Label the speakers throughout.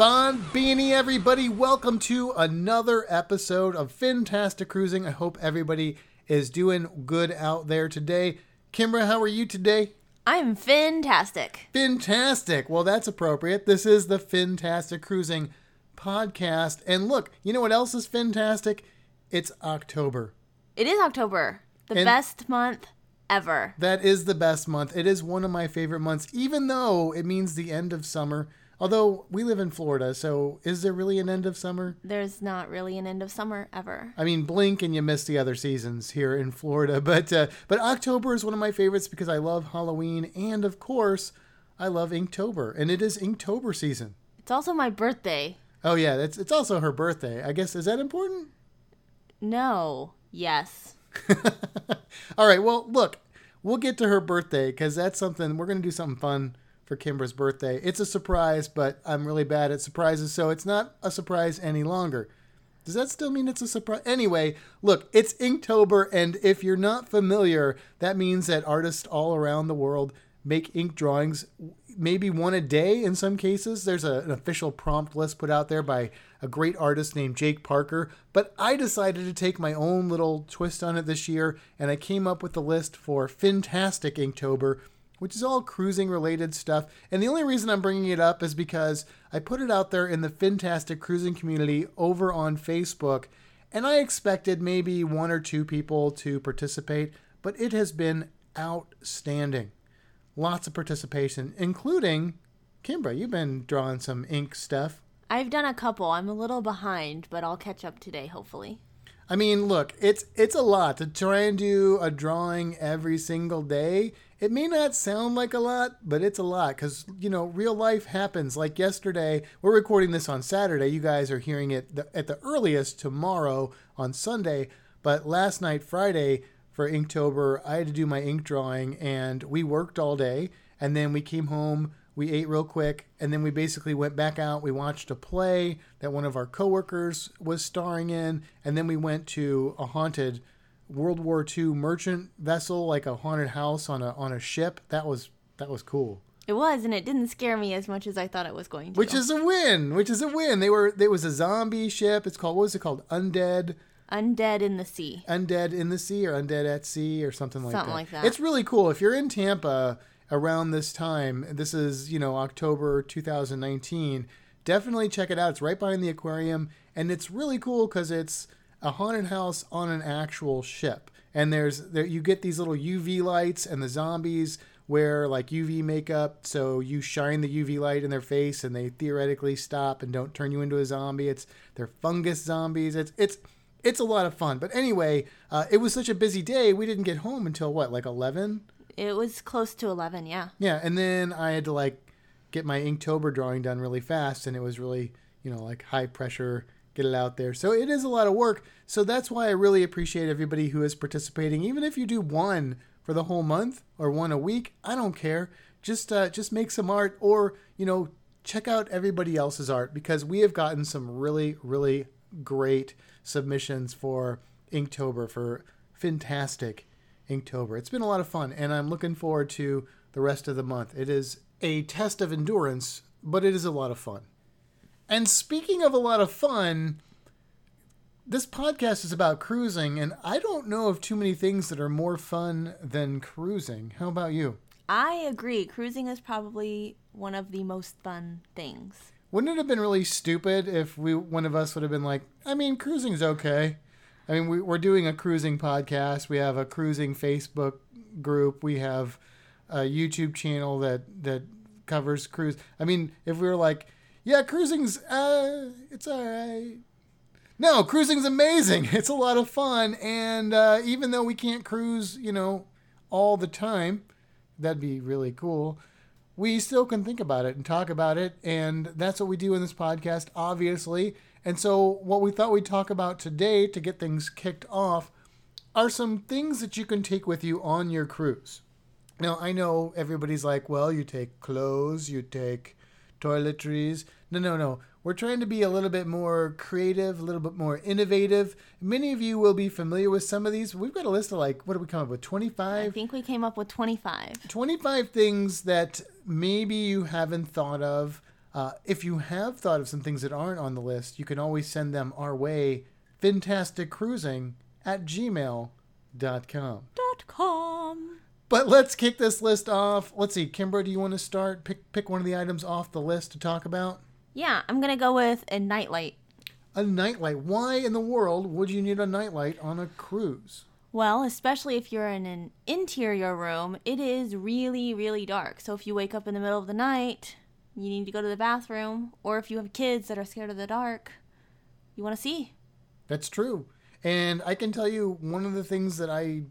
Speaker 1: Bon Beanie, everybody. Welcome to another episode of Fantastic Cruising. I hope everybody is doing good out there today. Kimbra, how are you today?
Speaker 2: I'm fantastic.
Speaker 1: Fantastic. Well, that's appropriate. This is the Fantastic Cruising podcast. And look, you know what else is fantastic? It's October.
Speaker 2: It is October, the
Speaker 1: And-
Speaker 2: best month ever.
Speaker 1: That is the best month. It is one of my favorite months, even though it means the end of summer. Although we live in Florida, so is there really an end of summer?
Speaker 2: There's not really an end of summer ever.
Speaker 1: I mean, blink and you miss the other seasons here in Florida. But uh, but October is one of my favorites because I love Halloween and of course I love Inktober, and it is Inktober season.
Speaker 2: It's also my birthday.
Speaker 1: Oh yeah, that's it's also her birthday. I guess is that important?
Speaker 2: No. Yes.
Speaker 1: All right. Well, look, we'll get to her birthday because that's something we're gonna do something fun for Kimbra's birthday. It's a surprise, but I'm really bad at surprises, so it's not a surprise any longer. Does that still mean it's a surprise? Anyway, look, it's Inktober, and if you're not familiar, that means that artists all around the world make ink drawings, maybe one a day in some cases. There's a, an official prompt list put out there by a great artist named Jake Parker, but I decided to take my own little twist on it this year, and I came up with the list for Fantastic Inktober, which is all cruising related stuff. And the only reason I'm bringing it up is because I put it out there in the Fantastic Cruising community over on Facebook, and I expected maybe one or two people to participate, but it has been outstanding. Lots of participation, including Kimbra. You've been drawing some ink stuff.
Speaker 2: I've done a couple. I'm a little behind, but I'll catch up today, hopefully.
Speaker 1: I mean, look, it's it's a lot to try and do a drawing every single day. It may not sound like a lot, but it's a lot because you know real life happens. Like yesterday, we're recording this on Saturday. You guys are hearing it the, at the earliest tomorrow on Sunday. But last night, Friday, for Inktober, I had to do my ink drawing, and we worked all day, and then we came home. We ate real quick, and then we basically went back out. We watched a play that one of our coworkers was starring in, and then we went to a haunted World War II merchant vessel, like a haunted house on a on a ship. That was that was cool.
Speaker 2: It was, and it didn't scare me as much as I thought it was going to.
Speaker 1: Which is a win. Which is a win. They were. There was a zombie ship. It's called. What was it called? Undead.
Speaker 2: Undead in the Sea.
Speaker 1: Undead in the Sea or Undead at Sea or something like
Speaker 2: Something
Speaker 1: that.
Speaker 2: like that.
Speaker 1: It's really cool. If you're in Tampa around this time, this is, you know, October 2019, definitely check it out. It's right behind the aquarium and it's really cool cuz it's a haunted house on an actual ship. And there's there you get these little UV lights and the zombies wear like UV makeup so you shine the UV light in their face and they theoretically stop and don't turn you into a zombie. It's they're fungus zombies. It's it's it's a lot of fun. But anyway, uh, it was such a busy day. We didn't get home until what, like eleven?
Speaker 2: It was close to 11, yeah.
Speaker 1: Yeah, and then I had to like get my Inktober drawing done really fast, and it was really you know like high pressure. Get it out there. So it is a lot of work. So that's why I really appreciate everybody who is participating. Even if you do one for the whole month or one a week, I don't care. Just uh, just make some art, or you know check out everybody else's art because we have gotten some really really great submissions for Inktober for fantastic Inktober. It's been a lot of fun, and I'm looking forward to the rest of the month. It is a test of endurance, but it is a lot of fun. And speaking of a lot of fun, this podcast is about cruising, and I don't know of too many things that are more fun than cruising. How about you?
Speaker 2: I agree. Cruising is probably one of the most fun things.
Speaker 1: Wouldn't it have been really stupid if we one of us would have been like, I mean, cruising's okay. I mean, we, we're doing a cruising podcast. We have a cruising Facebook group. We have a YouTube channel that that covers cruise. I mean, if we were like, yeah, cruising's uh, it's all right. No, cruising's amazing. It's a lot of fun, and uh, even though we can't cruise, you know, all the time, that'd be really cool we still can think about it and talk about it. And that's what we do in this podcast, obviously. And so, what we thought we'd talk about today to get things kicked off are some things that you can take with you on your cruise. Now, I know everybody's like, well, you take clothes, you take toiletries. No, no, no. We're trying to be a little bit more creative, a little bit more innovative. Many of you will be familiar with some of these. We've got a list of like, what do we come up with? 25?
Speaker 2: I think we came up with 25.
Speaker 1: 25 things that maybe you haven't thought of. Uh, if you have thought of some things that aren't on the list, you can always send them our way. Fantasticcruising at gmail.com.
Speaker 2: Dot com.
Speaker 1: But let's kick this list off. Let's see, Kimbra, do you want to start? Pick pick one of the items off the list to talk about.
Speaker 2: Yeah, I'm gonna go with a nightlight.
Speaker 1: A nightlight. Why in the world would you need a nightlight on a cruise?
Speaker 2: Well, especially if you're in an interior room, it is really, really dark. So if you wake up in the middle of the night, you need to go to the bathroom, or if you have kids that are scared of the dark, you want to see.
Speaker 1: That's true. And I can tell you one of the things that I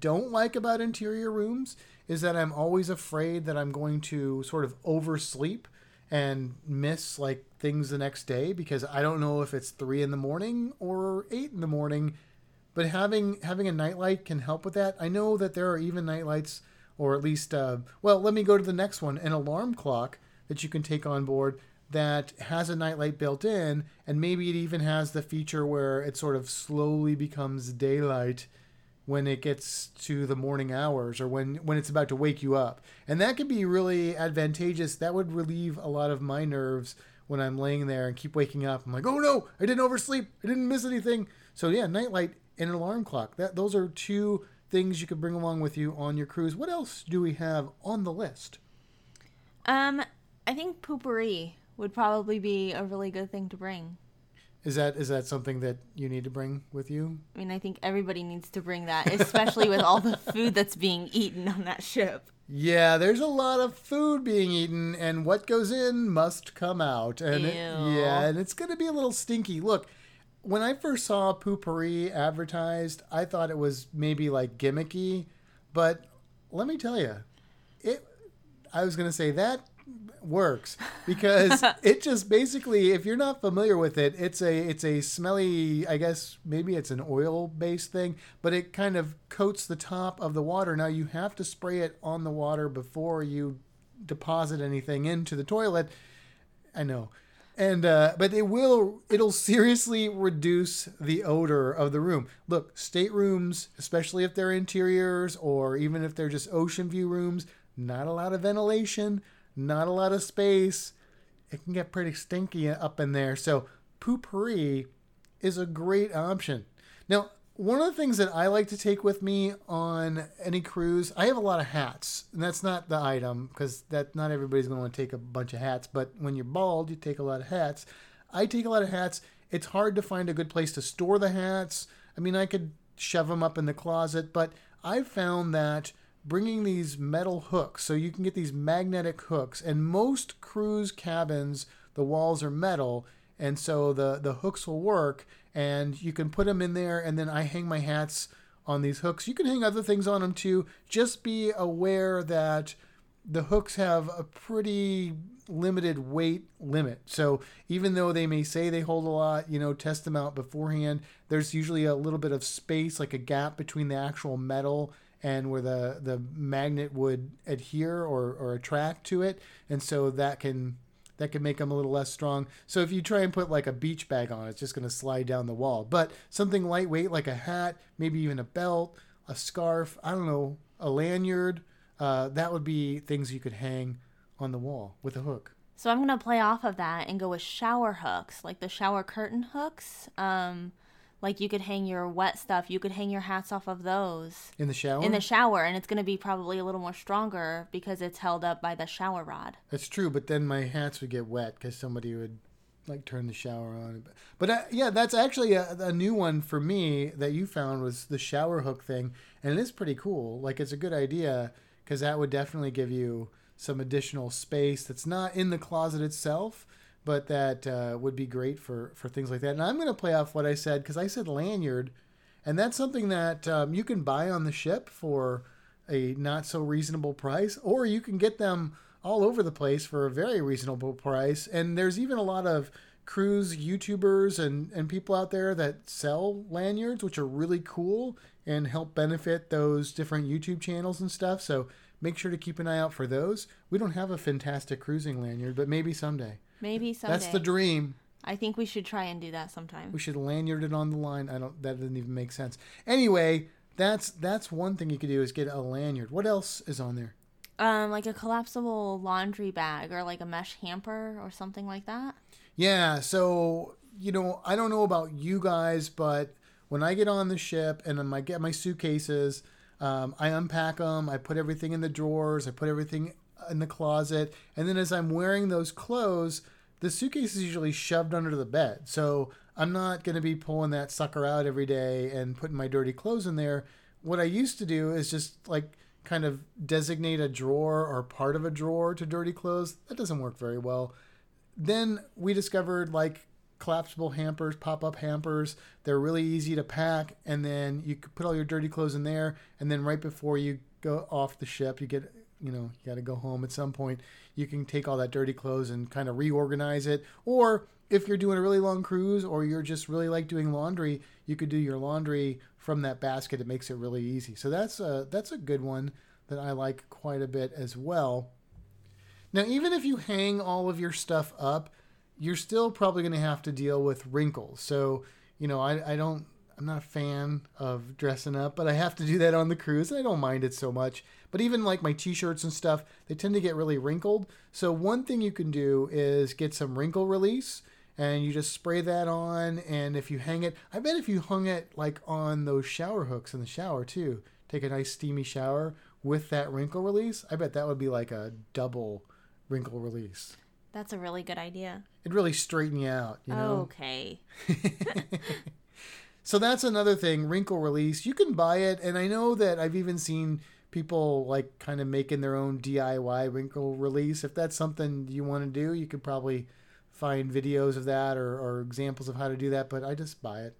Speaker 1: don't like about interior rooms is that I'm always afraid that I'm going to sort of oversleep and miss like things the next day because I don't know if it's three in the morning or eight in the morning. But having having a nightlight can help with that. I know that there are even nightlights, or at least, uh, well, let me go to the next one: an alarm clock that you can take on board that has a nightlight built in, and maybe it even has the feature where it sort of slowly becomes daylight when it gets to the morning hours or when when it's about to wake you up. And that could be really advantageous. That would relieve a lot of my nerves when I'm laying there and keep waking up. I'm like, "Oh no, I didn't oversleep. I didn't miss anything." So yeah, nightlight and an alarm clock. That those are two things you could bring along with you on your cruise. What else do we have on the list?
Speaker 2: Um, I think Poo-Pourri would probably be a really good thing to bring.
Speaker 1: Is that is that something that you need to bring with you?
Speaker 2: I mean, I think everybody needs to bring that, especially with all the food that's being eaten on that ship.
Speaker 1: Yeah, there's a lot of food being eaten, and what goes in must come out. And it- yeah, and it's going to be a little stinky. Look, when I first saw Poo-Pourri advertised, I thought it was maybe like gimmicky, but let me tell you, it. I was going to say that works because it just basically if you're not familiar with it it's a it's a smelly i guess maybe it's an oil based thing but it kind of coats the top of the water. Now you have to spray it on the water before you deposit anything into the toilet. I know. And uh, but it will it'll seriously reduce the odor of the room. Look staterooms especially if they're interiors or even if they're just ocean view rooms not a lot of ventilation not a lot of space. It can get pretty stinky up in there. So Poo-Pourri is a great option. Now one of the things that i like to take with me on any cruise i have a lot of hats. And that's not the item because that not everybody's going to want to take a bunch of hats. But when you're bald you take a lot of hats. I take a lot of hats. It's hard to find a good place to store the hats. I mean i could shove them up in the closet but i've found that bringing these metal hooks so you can get these magnetic hooks and most cruise cabins the walls are metal and so the the hooks will work and you can put them in there and then i hang my hats on these hooks you can hang other things on them too just be aware that the hooks have a pretty limited weight limit. So even though they may say they hold a lot, you know, test them out beforehand. There's usually a little bit of space, like a gap between the actual metal and where the, the magnet would adhere or, or attract to it. And so that can that can make them a little less strong. So if you try and put like a beach bag on, it's just going to slide down the wall. But something lightweight like a hat, maybe even a belt, a scarf, I don't know, a lanyard, uh, that would be things you could hang on the wall with a hook.
Speaker 2: So I'm gonna play off of that and go with shower hooks, like the shower curtain hooks. Um, like you could hang your wet stuff. You could hang your hats off of those
Speaker 1: In the shower?
Speaker 2: in the shower, and it's gonna be probably a little more stronger because it's held up by the shower rod.
Speaker 1: That's true, but then my hats would get wet because somebody would like turn the shower on. But uh, yeah, that's actually a, a new one for me that you found was the shower hook thing, and it is pretty cool. Like it's a good idea because that would definitely give you some additional space that's not in the closet itself, but that uh, would be great for for things like that. And I'm going to play off what I said because I said lanyard, and that's something that um, you can buy on the ship for a not so reasonable price, or you can get them all over the place for a very reasonable price. And there's even a lot of cruise YouTubers and, and people out there that sell lanyards, which are really cool and help benefit those different YouTube channels and stuff. So make sure to keep an eye out for those. We don't have a fantastic cruising lanyard, but maybe someday.
Speaker 2: Maybe someday.
Speaker 1: That's the dream.
Speaker 2: I think we should try and do that sometime.
Speaker 1: We should lanyard it on the line. I don't. That doesn't even make sense. Anyway, that's that's one thing you could do is get a lanyard. What else is on there?
Speaker 2: Um, like a collapsible laundry bag or like a mesh hamper or something like that.
Speaker 1: Yeah. So you know, I don't know about you guys, but when I get on the ship and I get my suitcases, um, I unpack them. I put everything in the drawers. I put everything in the closet, and then as I'm wearing those clothes, the suitcase is usually shoved under the bed. So I'm not going to be pulling that sucker out every day and putting my dirty clothes in there. What I used to do is just like kind of designate a drawer or part of a drawer to dirty clothes. That doesn't work very well. Then we discovered like collapsible hampers, pop up hampers. They're really easy to pack, and then you put all your dirty clothes in there. And then right before you go off the ship, you get you know you got to go home at some point. You can take all that dirty clothes and kind of reorganize it, or if you're doing a really long cruise or you're just really like doing laundry, you could do your laundry from that basket. It makes it really easy. So that's a that's a good one that I like quite a bit as well. Now, even if you hang all of your stuff up, you're still probably going to have to deal with wrinkles. So, you know, I, I don't, I'm not a fan of dressing up, but I have to do that on the cruise. And I don't mind it so much. But even like my t shirts and stuff, they tend to get really wrinkled. So, one thing you can do is get some wrinkle release and you just spray that on. And if you hang it, I bet if you hung it like on those shower hooks in the shower too, take a nice steamy shower with that wrinkle release, I bet that would be like a double wrinkle release.
Speaker 2: That's a really good idea.
Speaker 1: It'd really straighten you out, you know?
Speaker 2: Okay.
Speaker 1: so that's another thing, wrinkle release. You can buy it, and I know that I've even seen people like kind of making their own DIY wrinkle release. If that's something you want to do, you could probably find videos of that or, or examples of how to do that, but I just buy it.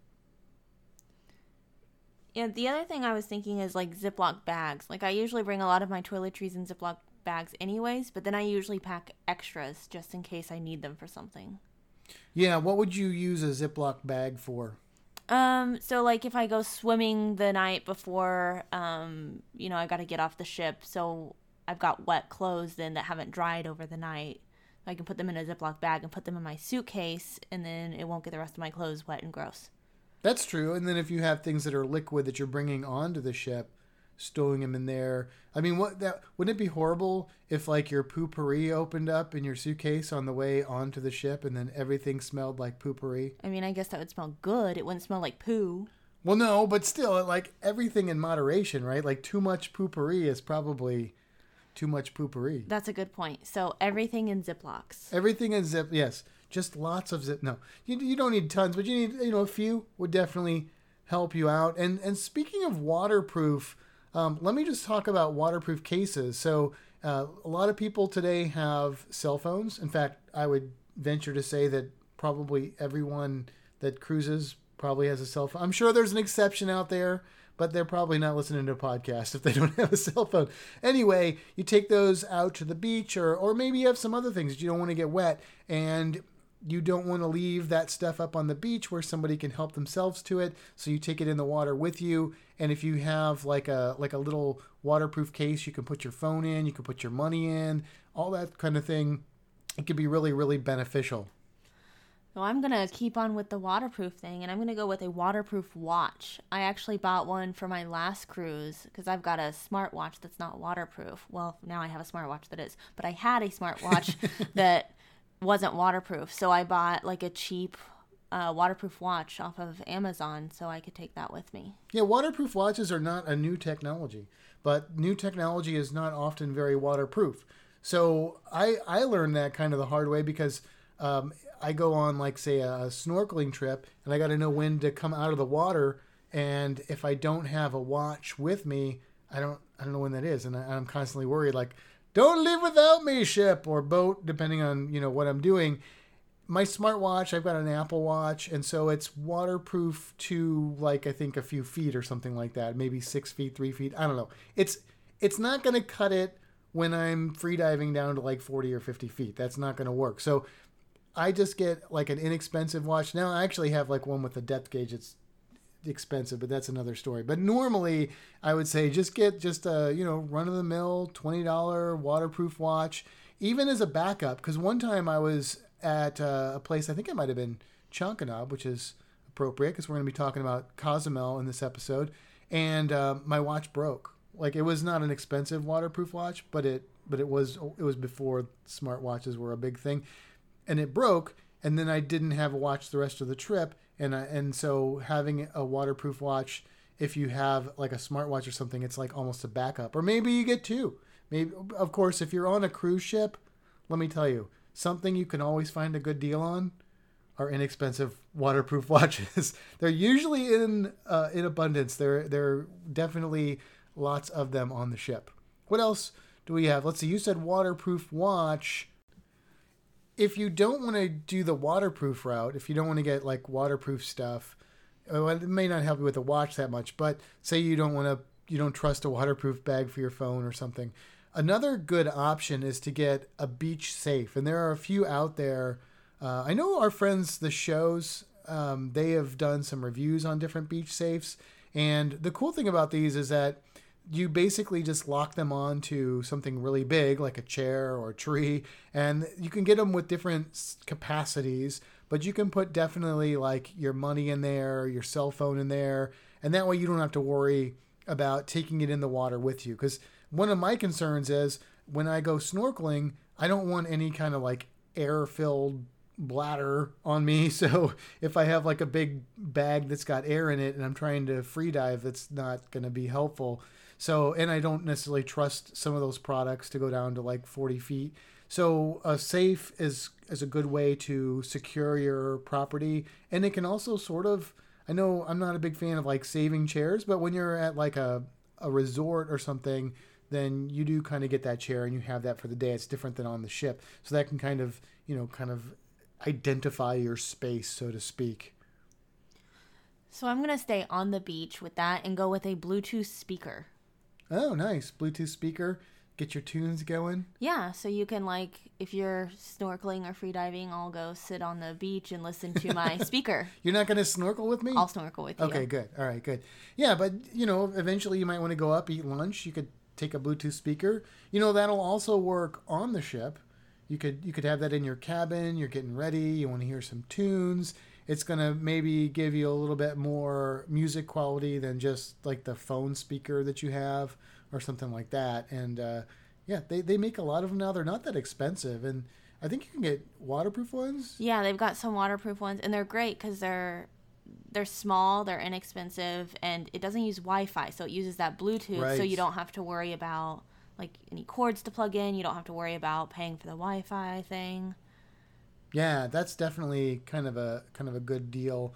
Speaker 2: Yeah, the other thing I was thinking is like Ziploc bags. Like I usually bring a lot of my toiletries in Ziploc bags anyways, but then I usually pack extras just in case I need them for something.
Speaker 1: Yeah, what would you use a Ziploc bag for?
Speaker 2: Um, so like if I go swimming the night before, um, you know, I got to get off the ship, so I've got wet clothes then that haven't dried over the night. I can put them in a Ziploc bag and put them in my suitcase, and then it won't get the rest of my clothes wet and gross.
Speaker 1: That's true. And then if you have things that are liquid that you're bringing onto the ship, stowing them in there. I mean, what that wouldn't it be horrible if like your Poo-Pourri opened up in your suitcase on the way onto the ship, and then everything smelled like Poo-Pourri?
Speaker 2: I mean, I guess that would smell good. It wouldn't smell like poo.
Speaker 1: Well, no, but still, like everything in moderation, right? Like too much Poo-Pourri is probably too much Poo-Pourri.
Speaker 2: That's a good point. So everything in Ziplocs.
Speaker 1: Everything in zip, yes. Just lots of zip. No, you, you don't need tons, but you need you know a few would definitely help you out. And and speaking of waterproof, um, let me just talk about waterproof cases. So uh, a lot of people today have cell phones. In fact, I would venture to say that probably everyone that cruises probably has a cell phone. I'm sure there's an exception out there but they're probably not listening to a podcast if they don't have a cell phone. Anyway, you take those out to the beach, or or maybe you have some other things that you don't want to get wet, and you don't want to leave that stuff up on the beach where somebody can help themselves to it. So you take it in the water with you, and if you have like a like a little waterproof case, you can put your phone in, you can put your money in, all that kind of thing. It could be really really beneficial.
Speaker 2: So I'm going to keep on with the waterproof thing and I'm going to go with a waterproof watch. I actually bought one for my last cruise because I've got a smartwatch that's not waterproof. Well, now I have a smartwatch that is, but I had a smartwatch that wasn't waterproof. So I bought like a cheap uh, waterproof watch off of Amazon so I could take that with me.
Speaker 1: Yeah, waterproof watches are not a new technology, but new technology is not often very waterproof. So I, I learned that kind of the hard way because um, I go on like say a, a snorkeling trip and I got to know when to come out of the water and if I don't have a watch with me, I don't I don't know when that is and I, I'm constantly worried like don't leave without me ship or boat depending on you know what I'm doing. My smartwatch, I've got an Apple Watch, and so it's waterproof to like I think a few feet or something like that, maybe six feet, three feet. I don't know. It's it's not going to cut it when I'm free diving down to like 40 or 50 feet. That's not going to work. So I just get like an inexpensive watch. Now I actually have like one with a depth gauge. It's expensive, but that's another story. But normally I would say just get just a, you know, run of the mill $20 waterproof watch, even as a backup. Because one time I was at uh, a place, I think it might have been Chankanaab, which is appropriate because we're going to be talking about Cozumel in this episode. And uh, my watch broke. Like it was not an expensive waterproof watch, but it but it was it was before smartwatches were a big thing, and it broke. And then I didn't have a watch the rest of the trip, and I, and so having a waterproof watch, if you have like a smartwatch or something, it's like almost a backup. Or maybe you get two. Maybe of course if you're on a cruise ship, let me tell you something you can always find a good deal on are inexpensive waterproof watches. They're usually in uh, in abundance. There there are definitely lots of them on the ship. What else do we have? Let's see. You said waterproof watch. If you don't want to do the waterproof route, if you don't want to get like waterproof stuff, it may not help you with the watch that much. But say you don't want to, you don't trust a waterproof bag for your phone or something. Another good option is to get a beach safe, and there are a few out there uh, I know our friends, the shows, um, they have done some reviews on different beach safes. And the cool thing about these is that you basically just lock them onto something really big, like a chair or a tree, and you can get them with different capacities. But you can put definitely like your money in there, your cell phone in there, and that way you don't have to worry about taking it in the water with you. Because one of my concerns is when I go snorkeling, I don't want any kind of like air filled bladder on me. So if I have like a big bag that's got air in it and I'm trying to free dive, that's not going to be helpful. So, and I don't necessarily trust some of those products to go down to like 40 feet. So a safe is is a good way to secure your property, and it can also sort of. I know I'm not a big fan of like saving chairs, but when you're at like a a resort or something, then you do kind of get that chair and you have that for the day. It's different than on the ship, so that can kind of you know kind of identify your space, so to speak.
Speaker 2: So I'm to stay on the beach with that and go with a Bluetooth speaker.
Speaker 1: Oh, nice. Bluetooth speaker. Get your tunes going.
Speaker 2: Yeah, so you can like if you're snorkeling or freediving, I'll go sit on the beach and listen to my speaker.
Speaker 1: You're not going to snorkel with me?
Speaker 2: I'll snorkel with you.
Speaker 1: Okay, good. All right, good. Yeah, but you know, eventually you might want to go up, eat lunch. You could take a Bluetooth speaker. You know, that'll also work on the ship you could you could have that in your cabin you're getting ready you want to hear some tunes it's going to maybe give you a little bit more music quality than just like the phone speaker that you have or something like that and uh, yeah they, they make a lot of them now they're not that expensive and i think you can get waterproof ones
Speaker 2: yeah they've got some waterproof ones and they're great because they're they're small they're inexpensive and it doesn't use wi-fi so it uses that bluetooth right. so you don't have to worry about like any cords to plug in. You don't have to worry about paying for the Wi-Fi thing.
Speaker 1: Yeah, that's definitely kind of a kind of a good deal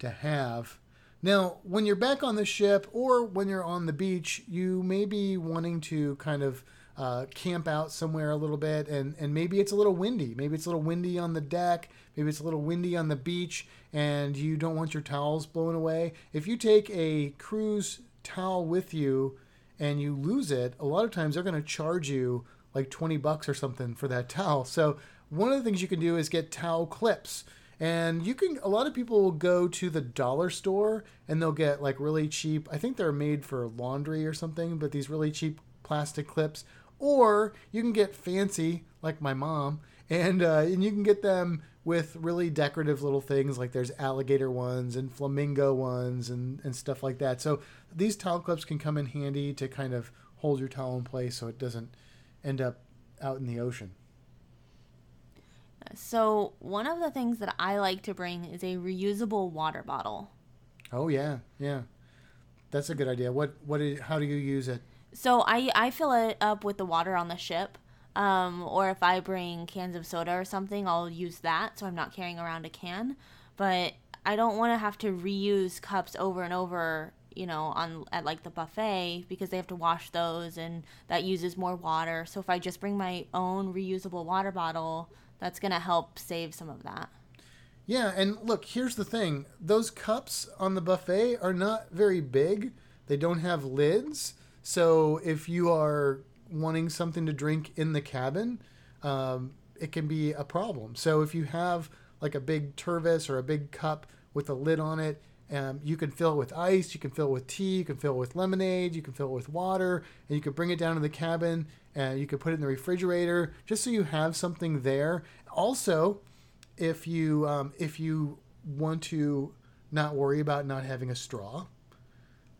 Speaker 1: to have. Now, when you're back on the ship or when you're on the beach, you may be wanting to kind of uh, camp out somewhere a little bit, and, and maybe it's a little windy. Maybe it's a little windy on the deck. Maybe it's a little windy on the beach, and you don't want your towels blown away. If you take a cruise towel with you, and you lose it, a lot of times they're going to charge you like 20 bucks or something for that towel. So one of the things you can do is get towel clips. And you can a lot of people will go to the dollar store and they'll get like really cheap, I think they're made for laundry or something, but these really cheap plastic clips or you can get fancy like my mom and uh, and you can get them with really decorative little things like there's alligator ones and flamingo ones and, and stuff like that. So these towel clips can come in handy to kind of hold your towel in place so it doesn't end up out in the ocean.
Speaker 2: So one of the things that I like to bring is a reusable water bottle.
Speaker 1: Oh yeah, yeah, that's a good idea. What what? Is, how do you use it?
Speaker 2: So I I fill it up with the water on the ship. Um, or if I bring cans of soda or something, I'll use that so I'm not carrying around a can. But I don't want to have to reuse cups over and over, you know, on at like the buffet because they have to wash those and that uses more water. So if I just bring my own reusable water bottle, that's going to help save some of that.
Speaker 1: Yeah, and look, here's the thing. Those cups on the buffet are not very big. They don't have lids. So if you are wanting something to drink in the cabin, um, it can be a problem. So if you have like a big Tervis or a big cup with a lid on it, um, you can fill it with ice, you can fill it with tea, you can fill it with lemonade, you can fill it with water, and you can bring it down to the cabin and you could put it in the refrigerator just so you have something there. Also, if you um, if you want to not worry about not having a straw,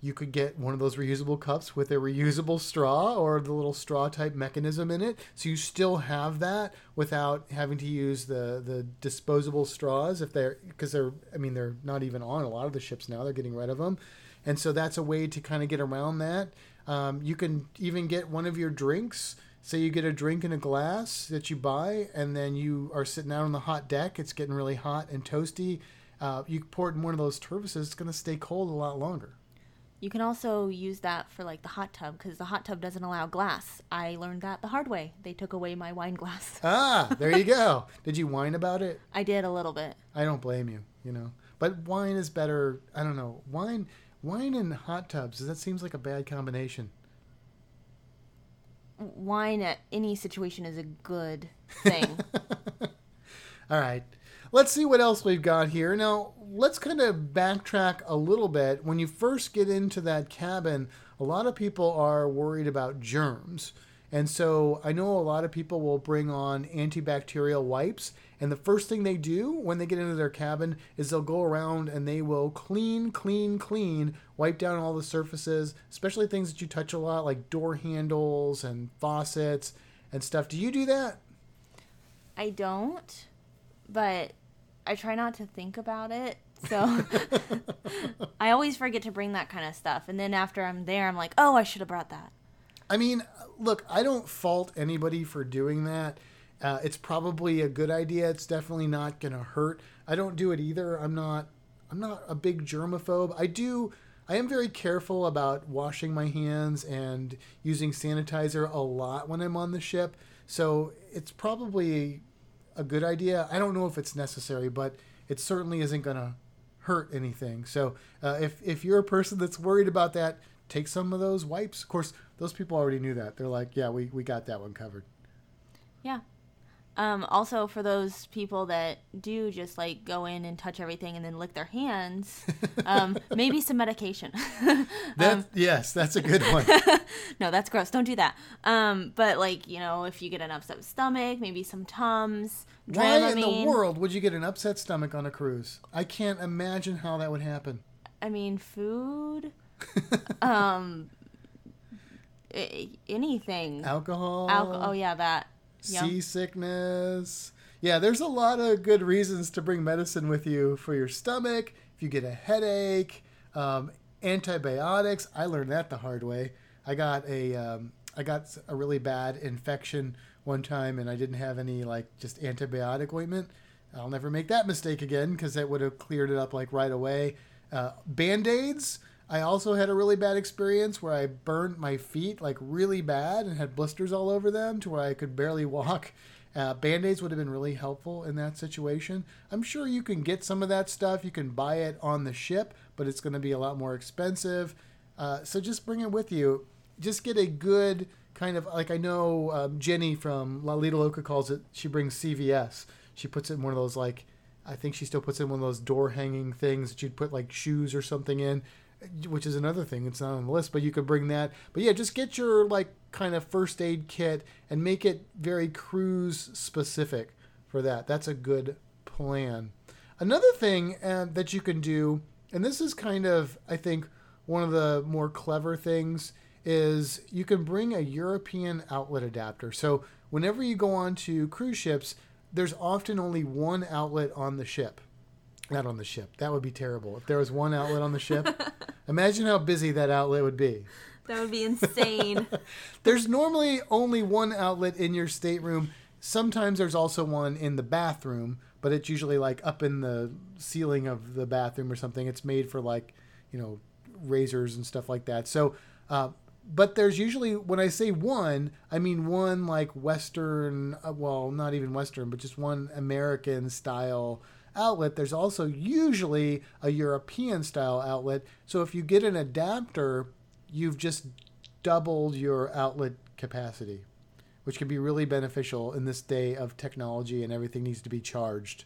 Speaker 1: you could get one of those reusable cups with a reusable straw or the little straw type mechanism in it. So you still have that without having to use the the disposable straws if they're because they're i mean they're not even on a lot of the ships now. They're getting rid of them and so that's a way to kind of get around that um, you can even get one of your drinks say you get a drink in a glass that you buy and then you are sitting out on the hot deck it's getting really hot and toasty uh, you pour it in one of those Tervises, it's going to stay cold a lot longer
Speaker 2: You can also use that for like the hot tub because the hot tub doesn't allow glass. I learned that the hard way. They took away my wine glass.
Speaker 1: Ah, there you go. Did you whine about it?
Speaker 2: I did a little bit.
Speaker 1: I don't blame you, you know. But wine is better. I don't know. Wine wine and hot tubs, that seems like a bad combination.
Speaker 2: Wine at any situation is a good thing.
Speaker 1: All right. Let's see what else we've got here. Now, let's kind of backtrack a little bit. When you first get into that cabin, a lot of people are worried about germs. And so I know a lot of people will bring on antibacterial wipes. And the first thing they do when they get into their cabin is they'll go around and they will clean, clean, clean, wipe down all the surfaces, especially things that you touch a lot, like door handles and faucets and stuff. Do you do that?
Speaker 2: I don't, but I try not to think about it. So I always forget to bring that kind of stuff. And then after I'm there, I'm like, oh, I should have brought that.
Speaker 1: I mean, look, I don't fault anybody for doing that. Uh, it's probably a good idea. It's definitely not going to hurt. I don't do it either. I'm not. I'm not a big germaphobe. I do. I am very careful about washing my hands and using sanitizer a lot when I'm on the ship. So it's probably a good idea. I don't know if it's necessary, but it certainly isn't going to hurt anything. So uh, if if you're a person that's worried about that, take some of those wipes. Of course, those people already knew that. They're like, yeah, we, we got that one covered.
Speaker 2: Yeah. Um, also, for those people that do just like go in and touch everything and then lick their hands, um, maybe some medication.
Speaker 1: That yes, that's a good one.
Speaker 2: no, that's gross. Don't do that. Um, but like you know, if you get an upset stomach, maybe some tums.
Speaker 1: Why in the world would you get an upset stomach on a cruise? I can't imagine how that would happen.
Speaker 2: I mean, food. um, anything.
Speaker 1: Alcohol,
Speaker 2: Alco- oh yeah, that.
Speaker 1: Seasickness. Yeah, there's a lot of good reasons to bring medicine with you for your stomach. If you get a headache, um, antibiotics. I learned that the hard way. I got a um, I got a really bad infection one time, and I didn't have any like just antibiotic ointment. I'll never make that mistake again because that would have cleared it up like right away. Uh, Band aids. I also had a really bad experience where I burned my feet like really bad and had blisters all over them to where I could barely walk. Uh, Band aids would have been really helpful in that situation. I'm sure you can get some of that stuff. You can buy it on the ship, but it's going to be a lot more expensive. Uh, so just bring it with you. Just get a good kind of like I know um, Jenny from La Lita Loca calls it. She brings CVS. She puts it in one of those like I think she still puts in one of those door hanging things that you'd put like shoes or something in, which is another thing. It's not on the list, but you could bring that. But yeah, just get your like kind of first aid kit and make it very cruise specific for that. That's a good plan. Another thing uh, that you can do, and this is kind of I think one of the more clever things is you can bring a European outlet adapter. So whenever you go on to cruise ships, there's often only one outlet on the ship. Not on the ship. That would be terrible. If there was one outlet on the ship, imagine how busy that outlet would be.
Speaker 2: That would be insane.
Speaker 1: There's normally only one outlet in your stateroom. Sometimes there's also one in the bathroom, but it's usually like up in the ceiling of the bathroom or something. It's made for like, you know, razors and stuff like that. So, uh, but there's usually when I say one, I mean one like Western, uh, well, not even Western, but just one American style outlet. There's also usually a European style outlet. So if you get an adapter, you've just doubled your outlet capacity, which can be really beneficial in this day of technology and everything needs to be charged.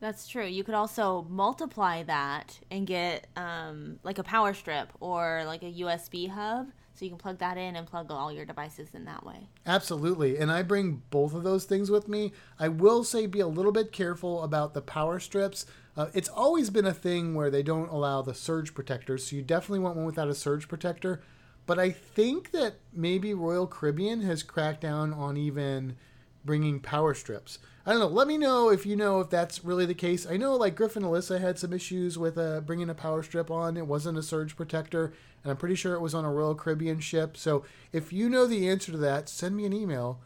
Speaker 2: That's true. You could also multiply that and get um, like a power strip or like a USB hub. So you can plug that in and plug all your devices in that way.
Speaker 1: Absolutely. And I bring both of those things with me. I will say be a little bit careful about the power strips. Uh, it's always been a thing where they don't allow the surge protectors. So you definitely want one without a surge protector. But I think that maybe Royal Caribbean has cracked down on even bringing power strips. I don't know. Let me know if you know if that's really the case. I know like Griffin Alyssa had some issues with uh, bringing a power strip on. It wasn't a surge protector, and I'm pretty sure it was on a Royal Caribbean ship. So if you know the answer to that, send me an email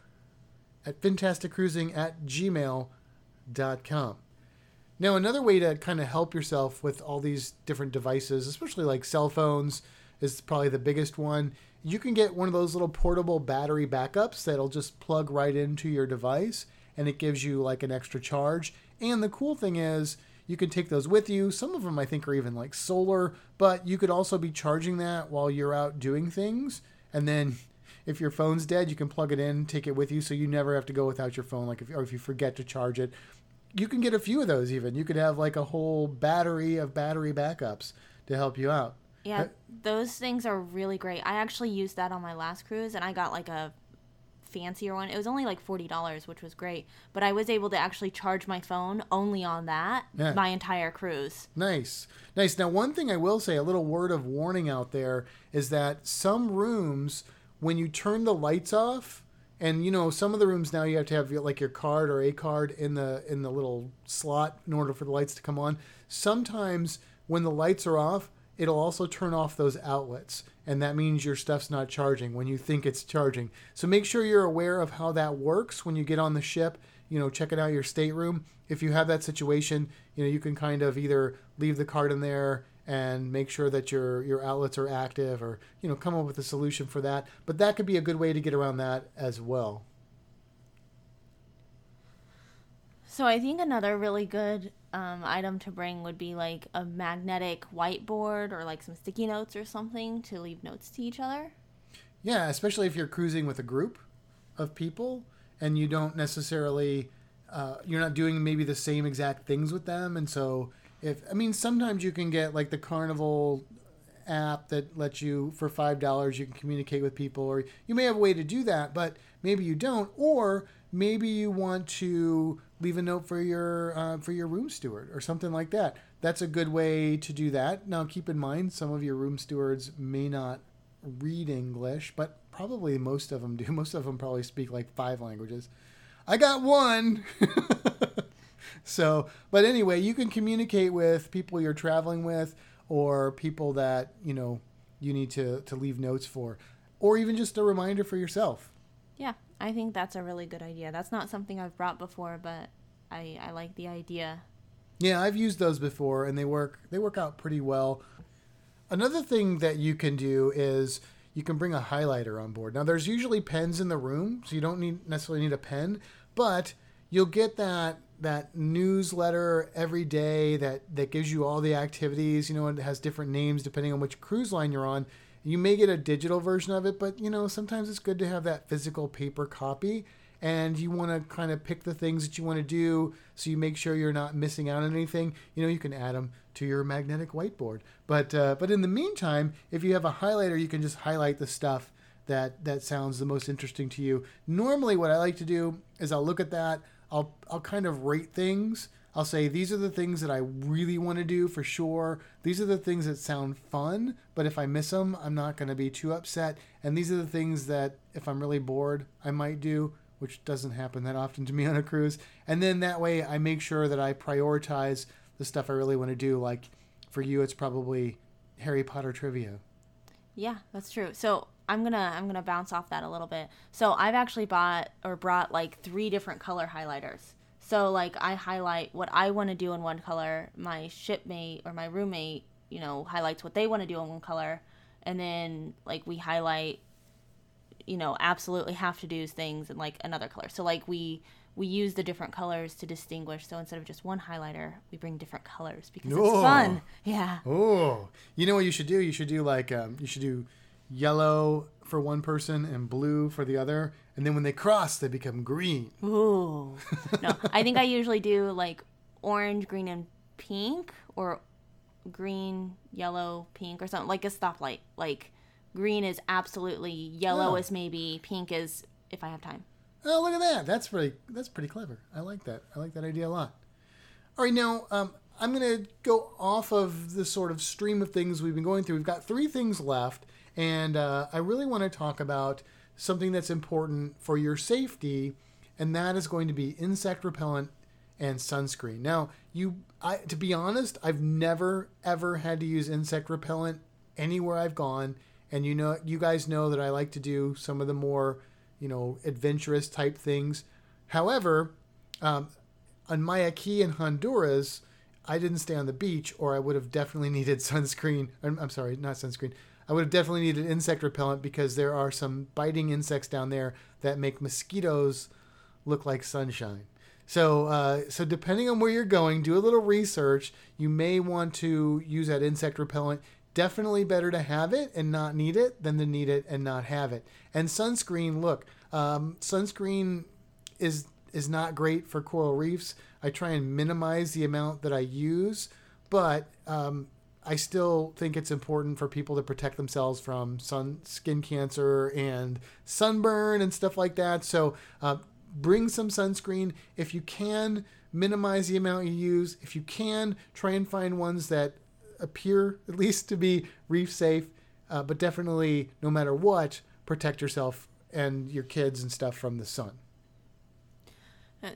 Speaker 1: at fantasticcruising at gmail.com. Now, another way to kind of help yourself with all these different devices, especially like cell phones, is probably the biggest one. You can get one of those little portable battery backups that'll just plug right into your device and it gives you like an extra charge. And the cool thing is, you can take those with you. Some of them I think are even like solar, but you could also be charging that while you're out doing things. And then if your phone's dead, you can plug it in, take it with you, so you never have to go without your phone. Like if or if you forget to charge it, you can get a few of those. Even you could have like a whole battery of battery backups to help you out.
Speaker 2: Yeah, uh, those things are really great. I actually used that on my last cruise, and I got like a fancier one. It was only like forty dollars, which was great. But I was able to actually charge my phone only on that
Speaker 1: Yeah.
Speaker 2: my entire cruise.
Speaker 1: Nice. Nice. Now, one thing I will say, a little word of warning out there, is that some rooms, when you turn the lights off, and you know, some of the rooms now you have to have like your card or a card in the in the little slot in order for the lights to come on. Sometimes when the lights are off, it'll also turn off those outlets, and that means your stuff's not charging when you think it's charging. So make sure you're aware of how that works when you get on the ship. You know, checking out your stateroom. If you have that situation, you know, you can kind of either leave the card in there and make sure that your your outlets are active, or you know, come up with a solution for that. But that could be a good way to get around that as well.
Speaker 2: So I think another really good um, item to bring would be like a magnetic whiteboard or like some sticky notes or something to leave notes to each other.
Speaker 1: Yeah, especially if you're cruising with a group of people and you don't necessarily, uh, you're not doing maybe the same exact things with them. And so, if, I mean, sometimes you can get like the Carnival app that lets you, for $5, you can communicate with people, or you may have a way to do that, but maybe you don't. Or maybe you want to leave a note for your uh, for your room steward or something like that. That's a good way to do that. Now, keep in mind, some of your room stewards may not read English, but probably most of them do. Most of them probably speak like five languages. I got one. so, but anyway, you can communicate with people you're traveling with or people that, you know, you need to, to leave notes for, or even just a reminder for yourself.
Speaker 2: Yeah, I think that's a really good idea. That's not something I've brought before, but I, I like the idea.
Speaker 1: Yeah, I've used those before and they work they work out pretty well. Another thing that you can do is you can bring a highlighter on board. Now there's usually pens in the room, so you don't need necessarily need a pen, but you'll get that that newsletter every day that that gives you all the activities, you know, it has different names depending on which cruise line you're on. You may get a digital version of it, but you know, sometimes it's good to have that physical paper copy and you want to kind of pick the things that you want to do so you make sure you're not missing out on anything. You know you can add them to your magnetic whiteboard. But uh, but in the meantime if you have a highlighter you can just highlight the stuff that that sounds the most interesting to you. Normally what i like to do is i'll look at that i'll i'll kind of rate things I'll say these are the things that I really want to do for sure. These are the things that sound fun, but if I miss them, I'm not going to be too upset. And these are the things that if I'm really bored, I might do which doesn't happen that often to me on a cruise. And then that way I make sure that I prioritize the stuff I really want to do. Like for you, it's probably Harry Potter trivia.
Speaker 2: Yeah, that's true. So I'm gonna I'm gonna bounce off that a little bit. So I've actually bought or brought like three different color highlighters. So like I highlight what I want to do in one color. My shipmate or my roommate, you know, highlights what they want to do in one color, and then like we highlight you know absolutely have to do things in like another color so like we we use the different colors to distinguish so instead of just one highlighter we bring different colors because
Speaker 1: Oh.
Speaker 2: it's fun yeah
Speaker 1: Oh, you know what you should do? You should do like um, you should do yellow for one person and blue for the other, and then when they cross, they become green.
Speaker 2: Ooh. No, I think I usually do like orange, green, and pink, or green, yellow, pink, or something like a stoplight. Like green is absolutely, yellow
Speaker 1: Oh.
Speaker 2: is maybe, pink is if I have time.
Speaker 1: Oh, look at that! That's pretty. That's pretty clever. I like that. I like that idea a lot. All right, now um, I'm going to go off of the sort of stream of things we've been going through. We've got three things left, and uh, I really want to talk about something that's important for your safety, and that is going to be insect repellent and sunscreen. Now, you, I, to be honest, I've never ever had to use insect repellent anywhere I've gone, and you know, you guys know that I like to do some of the more, you know, adventurous type things. However, um, on Key in Honduras, I didn't stay on the beach, or I would have definitely needed sunscreen. I'm, I'm sorry, not sunscreen. I would have definitely needed insect repellent because there are some biting insects down there that make mosquitoes look like sunshine. So, uh, so depending on where you're going, do a little research. You may want to use that insect repellent. Definitely better to have it and not need it than to need it and not have it. And sunscreen, look, um, sunscreen is is not great for coral reefs. I try and minimize the amount that I use, but um, I still think it's important for people to protect themselves from sun, skin cancer, and sunburn and stuff like that. So uh, bring some sunscreen if you can. Minimize the amount you use. If you can, try and find ones that appear at least to be reef safe, uh, but definitely, no matter what, protect yourself and your kids and stuff from the sun.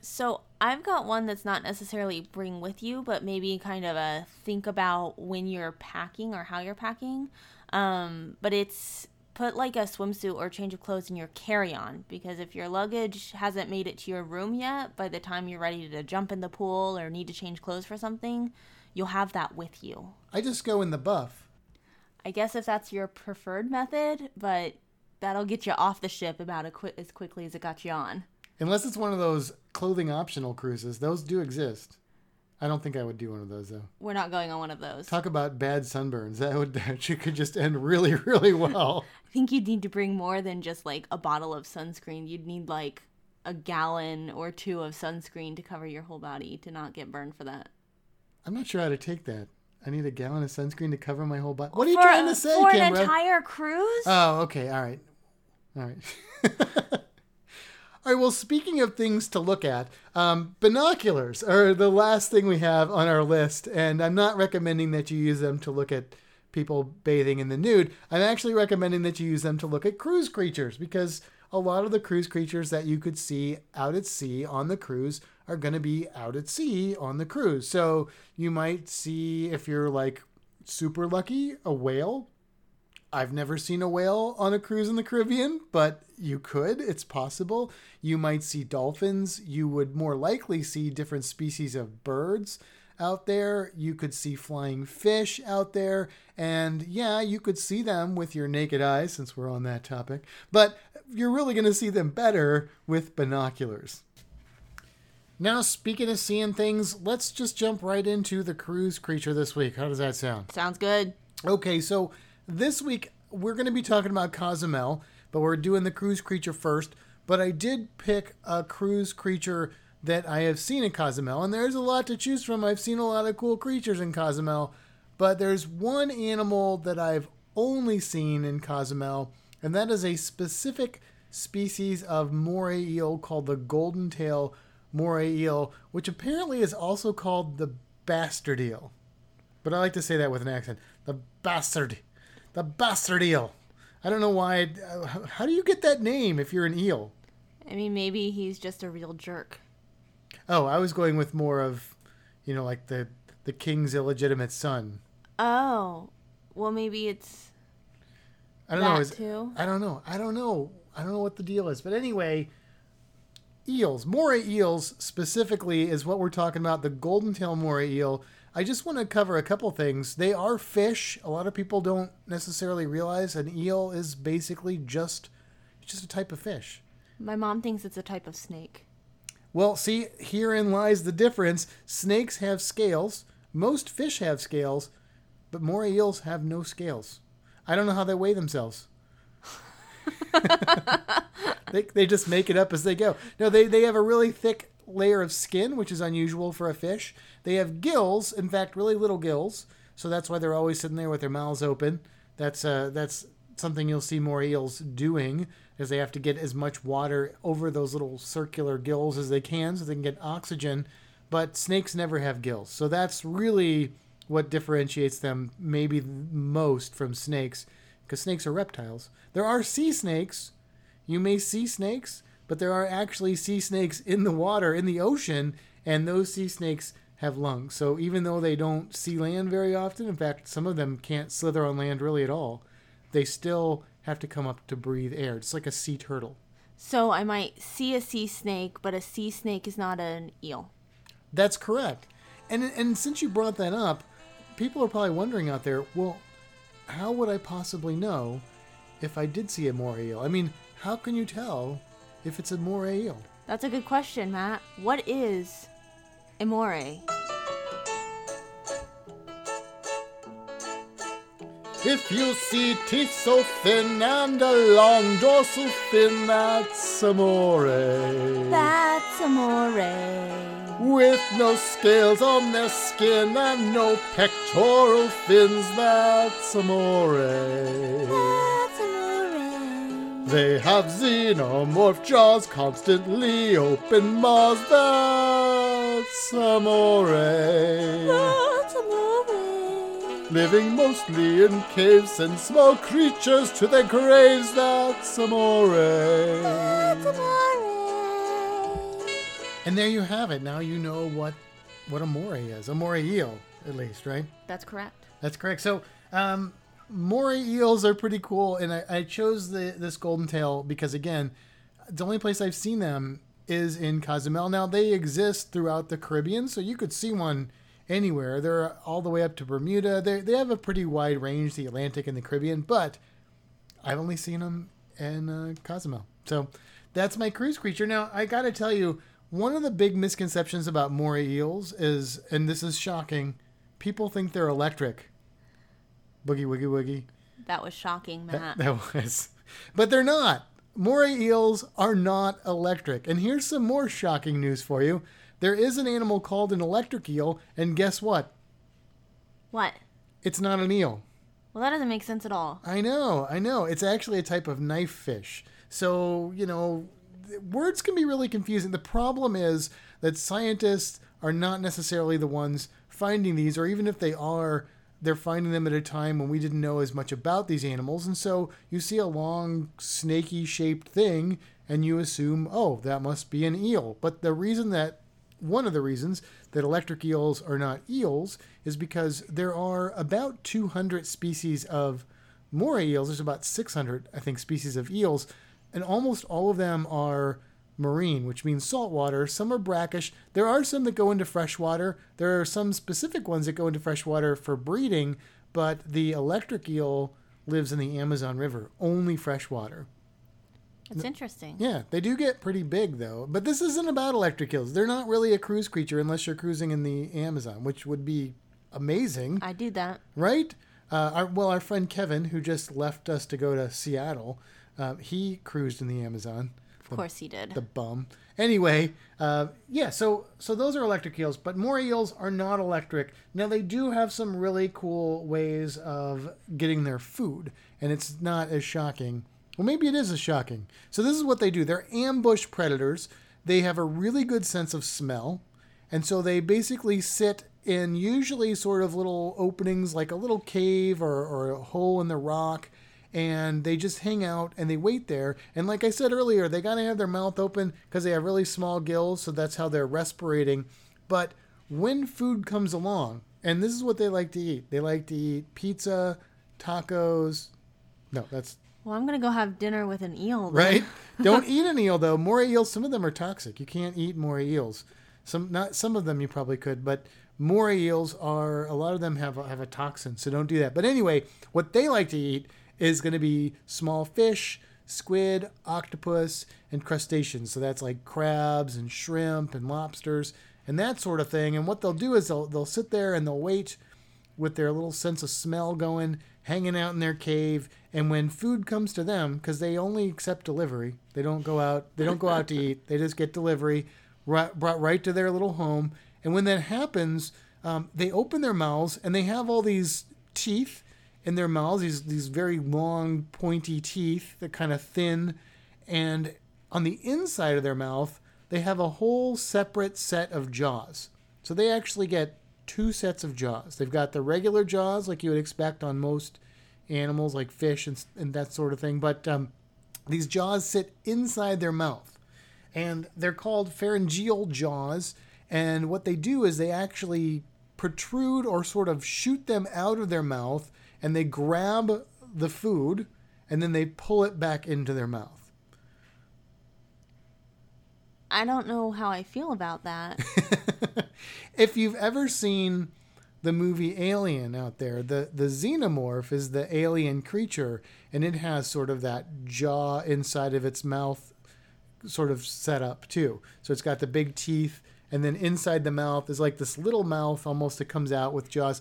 Speaker 2: So I've got one that's not necessarily bring with you, but maybe kind of a think about when you're packing or how you're packing. Um, but it's put like a swimsuit or change of clothes in your carry-on because if your luggage hasn't made it to your room yet, by the time you're ready to jump in the pool or need to change clothes for something, you'll have that with you.
Speaker 1: I just go in the buff.
Speaker 2: I guess if that's your preferred method, but that'll get you off the ship about as quickly as it got you on.
Speaker 1: Unless it's one of those clothing optional cruises. Those do exist. I don't think I would do one of those though.
Speaker 2: We're not going on one of those.
Speaker 1: Talk about bad sunburns. That would that could just end really, really well.
Speaker 2: I think you'd need to bring more than just like a bottle of sunscreen. You'd need like a gallon or two of sunscreen to cover your whole body to not get burned for that.
Speaker 1: I'm not sure how to take that. I need a gallon of sunscreen to cover my whole body. What are you
Speaker 2: for,
Speaker 1: trying to say,
Speaker 2: for an entire cruise?
Speaker 1: Oh, okay. All right. All right. All right. Well, speaking of things to look at, um, binoculars are the last thing we have on our list, and I'm not recommending that you use them to look at people bathing in the nude. I'm actually recommending that you use them to look at cruise creatures because a lot of the cruise creatures that you could see out at sea on the cruise are going to be out at sea on the cruise. So you might see if you're like super lucky a whale I've never seen a whale on a cruise in the Caribbean, but you could. It's possible. You might see dolphins. You would more likely see different species of birds out there. You could see flying fish out there. And yeah, you could see them with your naked eyes, since we're on that topic. But you're really going to see them better with binoculars. Now, speaking of seeing things, let's just jump right into the cruise creature this week. How does that sound?
Speaker 2: Sounds good.
Speaker 1: Okay, so this week we're going to be talking about Cozumel, but we're doing the cruise creature first. But I did pick a cruise creature that I have seen in Cozumel, and there's a lot to choose from. I've seen a lot of cool creatures in Cozumel, but there's one animal that I've only seen in Cozumel, and that is a specific species of moray eel called the golden tail moray eel, which apparently is also called the bastard eel. But I like to say that with an accent. The bastard. The bastard eel. I don't know why. uh, How do you get that name if you're an eel?
Speaker 2: I mean, maybe he's just a real jerk.
Speaker 1: Oh, I was going with more of, you know, like the the king's illegitimate son.
Speaker 2: Oh, well, maybe it's
Speaker 1: I don't know. Is,
Speaker 2: too.
Speaker 1: I don't know. I don't know. I don't know what the deal is. But anyway, eels, moray eels specifically is what we're talking about. The golden tail moray eel. I just want to cover a couple things. They are fish. A lot of people don't necessarily realize an eel is basically just just a type of fish.
Speaker 2: My mom thinks it's a type of snake.
Speaker 1: Well, see, herein lies the difference. Snakes have scales. Most fish have scales, but more eels have no scales. I don't know how they weigh themselves. they, they just make it up as they go. No, they, they have a really thick layer of skin, which is unusual for a fish. They have gills, in fact, really little gills. So that's why they're always sitting there with their mouths open. That's uh, that's something you'll see more eels doing, is they have to get as much water over those little circular gills as they can, so they can get oxygen. But snakes never have gills, so that's really what differentiates them maybe most from snakes, because snakes are reptiles. There are sea snakes. You may see snakes, but there are actually sea snakes in the water, in the ocean, and those sea snakes have lungs. So even though they don't see land very often, in fact, some of them can't slither on land really at all, they still have to come up to breathe air. It's like a sea turtle.
Speaker 2: So I might see a sea snake, but a sea snake is not an eel.
Speaker 1: That's correct. And and since you brought that up, people are probably wondering out there, well, how would I possibly know if I did see a moray eel? I mean, how can you tell if it's a moray eel?
Speaker 2: That's a good question, Matt. What is a moray?
Speaker 1: If you see teeth so thin and a long dorsal fin, that's a moray.
Speaker 2: That's a moray.
Speaker 1: With no scales on their skin and no pectoral fins, that's a They have xenomorph jaws, constantly open maws, that's a moray.
Speaker 2: That's a moray.
Speaker 1: Living mostly in caves and small creatures to their graves, that's a moray.
Speaker 2: That's a moray.
Speaker 1: And there you have it. Now you know what what a moray is. A moray eel, at least, right?
Speaker 2: That's correct.
Speaker 1: That's correct. So, um, moray eels are pretty cool, and I, I chose the this golden tail because again, the only place I've seen them is in Cozumel. Now they exist throughout the Caribbean, so you could see one anywhere. They're all the way up to Bermuda. They they have a pretty wide range, the Atlantic and the Caribbean, but I've only seen them in uh, Cozumel. So that's my cruise creature. Now I got to tell you, one of the big misconceptions about moray eels is, and this is shocking, people think they're electric. Boogie woogie woogie.
Speaker 2: That was shocking, Matt.
Speaker 1: That was, but they're not. Moray eels are not electric. And here's some more shocking news for you. There is an animal called an electric eel, and guess what?
Speaker 2: What?
Speaker 1: It's not an eel.
Speaker 2: Well, that doesn't make sense at all.
Speaker 1: I know, I know. It's actually a type of knife fish. So, you know, words can be really confusing. The problem is that scientists are not necessarily the ones finding these, or even if they are, they're finding them at a time when we didn't know as much about these animals. And so you see a long, snaky shaped thing, and you assume, oh, that must be an eel. But the reason that one of the reasons that electric eels are not eels is because there are about 200 species of moray eels. There's about 600, I think, species of eels, and almost all of them are marine, which means saltwater. Some are brackish. There are some that go into freshwater. There are some specific ones that go into freshwater for breeding, but the electric eel lives in the Amazon River, only freshwater.
Speaker 2: It's interesting.
Speaker 1: Yeah, they do get pretty big though. But this isn't about electric eels. They're not really a cruise creature unless you're cruising in the Amazon, which would be amazing,
Speaker 2: I do that.
Speaker 1: right? Uh, our, well, our friend Kevin, who just left us to go to Seattle, uh, he cruised in the Amazon.
Speaker 2: Of course he did.
Speaker 1: The bum. Anyway, uh, yeah. So so those are electric eels, but more eels are not electric. Now they do have some really cool ways of getting their food, and it's not as shocking. Well, maybe it is as shocking. So this is what they do. They're ambush predators. They have a really good sense of smell, and so they basically sit in usually sort of little openings, like a little cave or, or a hole in the rock and they just hang out and they wait there. And like I said earlier, they got to have their mouth open because they have really small gills, so that's how they're respirating. But when food comes along, and this is what they like to eat, they like to eat pizza, tacos. No, that's
Speaker 2: well, I'm gonna go have dinner with an eel. then.
Speaker 1: right. Don't eat an eel though. Moray eels, some of them are toxic. You can't eat moray eels. Some not some of them you probably could, but moray eels are a lot of them have a, have a toxin, so don't do that. But anyway, what they like to eat is going to be small fish, squid, octopus, and crustaceans. So that's like crabs and shrimp and lobsters and that sort of thing. And what they'll do is they'll they'll sit there and they'll wait with their little sense of smell going, hanging out in their cave. And when food comes to them, because they only accept delivery, they don't go out. They don't go out to eat. They just get delivery right, brought right to their little home. And when that happens, um, they open their mouths and they have all these teeth in their mouths. These these very long, pointy teeth. They're kind of thin, and on the inside of their mouth, they have a whole separate set of jaws. So they actually get two sets of jaws. They've got the regular jaws, like you would expect on most animals, like fish and, and that sort of thing. But um, these jaws sit inside their mouth, and they're called pharyngeal jaws. And what they do is they actually protrude or sort of shoot them out of their mouth, and they grab the food, and then they pull it back into their mouth.
Speaker 2: I don't know how I feel about that.
Speaker 1: if you've ever seen the movie Alien out there, the the xenomorph is the alien creature, and it has sort of that jaw inside of its mouth, sort of set up too. So it's got the big teeth, and then inside the mouth is like this little mouth almost that comes out with jaws.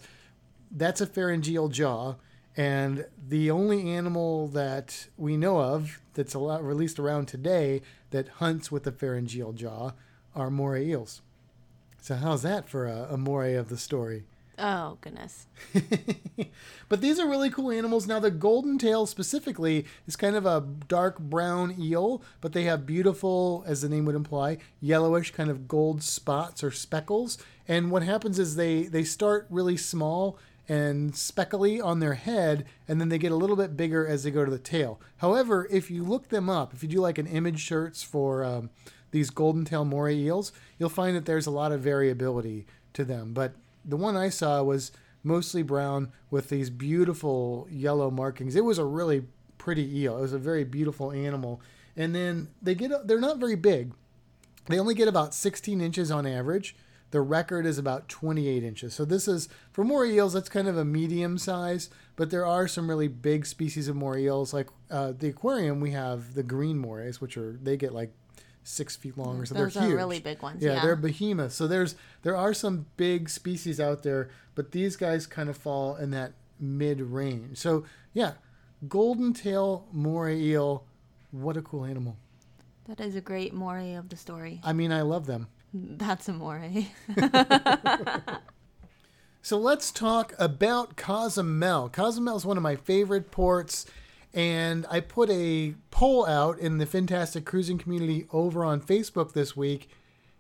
Speaker 1: That's a pharyngeal jaw, and the only animal that we know of that's a lot released around today that hunts with a pharyngeal jaw are moray eels. So how's that for a, a moray of the story?
Speaker 2: oh goodness.
Speaker 1: but these are really cool animals. Now, the golden tail specifically is kind of a dark brown eel, but they have beautiful, as the name would imply, yellowish kind of gold spots or speckles. And what happens is they, they start really small and speckly on their head, and then they get a little bit bigger as they go to the tail. However, if you look them up, if you do like an image search for um, these golden tail moray eels, you'll find that there's a lot of variability to them. But the one I saw was mostly brown with these beautiful yellow markings. It was a really pretty eel. It was a very beautiful animal. And then they get they're not very big. They only get about 16 inches on average. The record is about 28 inches. So this is for moray eels. That's kind of a medium size, but there are some really big species of moray eels. Like uh, the aquarium, we have the green morays, which are they get like six feet long or so.
Speaker 2: Those
Speaker 1: they're
Speaker 2: are
Speaker 1: huge.
Speaker 2: really big ones.
Speaker 1: Yeah,
Speaker 2: Yeah,
Speaker 1: they're behemoths. So there's there are some big species out there, but these guys kind of fall in that mid range. So yeah, golden tail moray eel. What a cool animal.
Speaker 2: that is a great moray of the story.
Speaker 1: I mean, I love them.
Speaker 2: That's a moray.
Speaker 1: So let's talk about Cozumel. Cozumel is one of my favorite ports, and I put a poll out in the Fantastic Cruising community over on Facebook this week,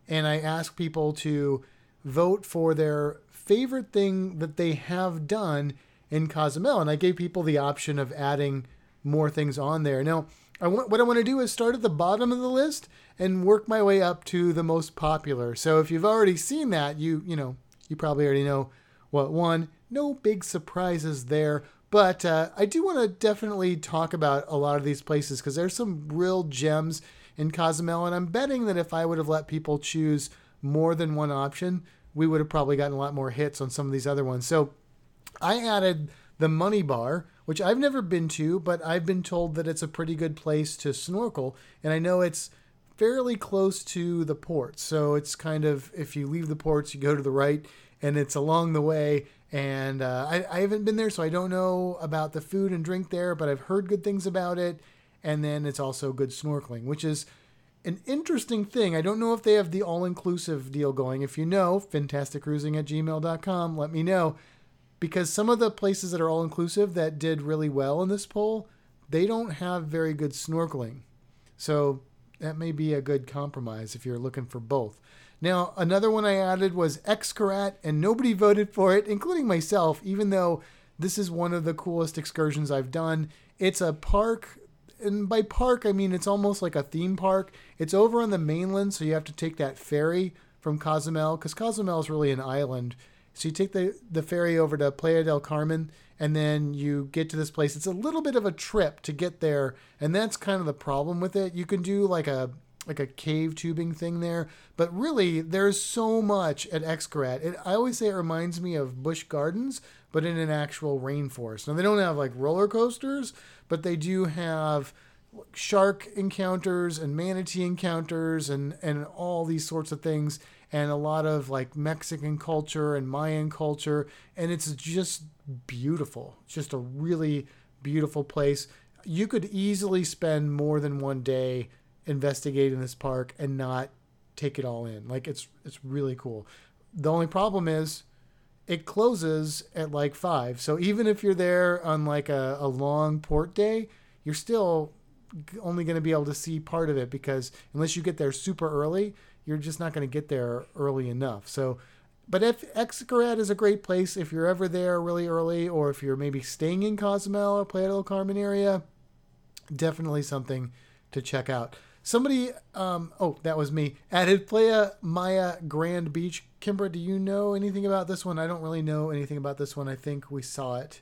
Speaker 1: and I asked people to vote for their favorite thing that they have done in Cozumel, and I gave people the option of adding more things on there. Now, I want, what I want to do is start at the bottom of the list and work my way up to the most popular. So if you've already seen that, you you know you probably already know what won. No big surprises there, but uh, I do want to definitely talk about a lot of these places because there's some real gems in Cozumel, and I'm betting that if I would have let people choose more than one option, we would have probably gotten a lot more hits on some of these other ones. So I added the Money Bar, which I've never been to, but I've been told that it's a pretty good place to snorkel, and I know it's fairly close to the port. So it's kind of if you leave the ports, you go to the right, and it's along the way. And uh, I, I haven't been there, so I don't know about the food and drink there, but I've heard good things about it. And then it's also good snorkeling, which is an interesting thing. I don't know if they have the all inclusive deal going. If you know, fantasticcruising at gmail.com, let me know. Because some of the places that are all inclusive that did really well in this poll, they don't have very good snorkeling. So that may be a good compromise if you're looking for both. Now, another one I added was Xcaret, and nobody voted for it, including myself, even though this is one of the coolest excursions I've done. It's a park, and by park, I mean it's almost like a theme park. It's over on the mainland, so you have to take that ferry from Cozumel, because Cozumel is really an island. So you take the, the ferry over to Playa del Carmen, and then you get to this place. It's a little bit of a trip to get there, and that's kind of the problem with it. You can do like a like a cave tubing thing there, but really there's so much at Xcaret. It, I always say it reminds me of Busch Gardens, but in an actual rainforest. Now they don't have like roller coasters, but they do have shark encounters and manatee encounters and and all these sorts of things and a lot of like Mexican culture and Mayan culture and it's just beautiful. Just a really beautiful place. You could easily spend more than one day investigating this park and not take it all in. Like it's it's really cool. The only problem is it closes at like five. So even if you're there on like a, a long port day, you're still only going to be able to see part of it because unless you get there super early, you're just not going to get there early enough. So, but if Xcaret is a great place if you're ever there really early, or if you're maybe staying in Cozumel or Playa del Carmen area, definitely something to check out. Somebody, um, oh, that was me, added Playa Maya Grand Beach. Kimbra, do you know anything about this one? I don't really know anything about this one. I think we saw it.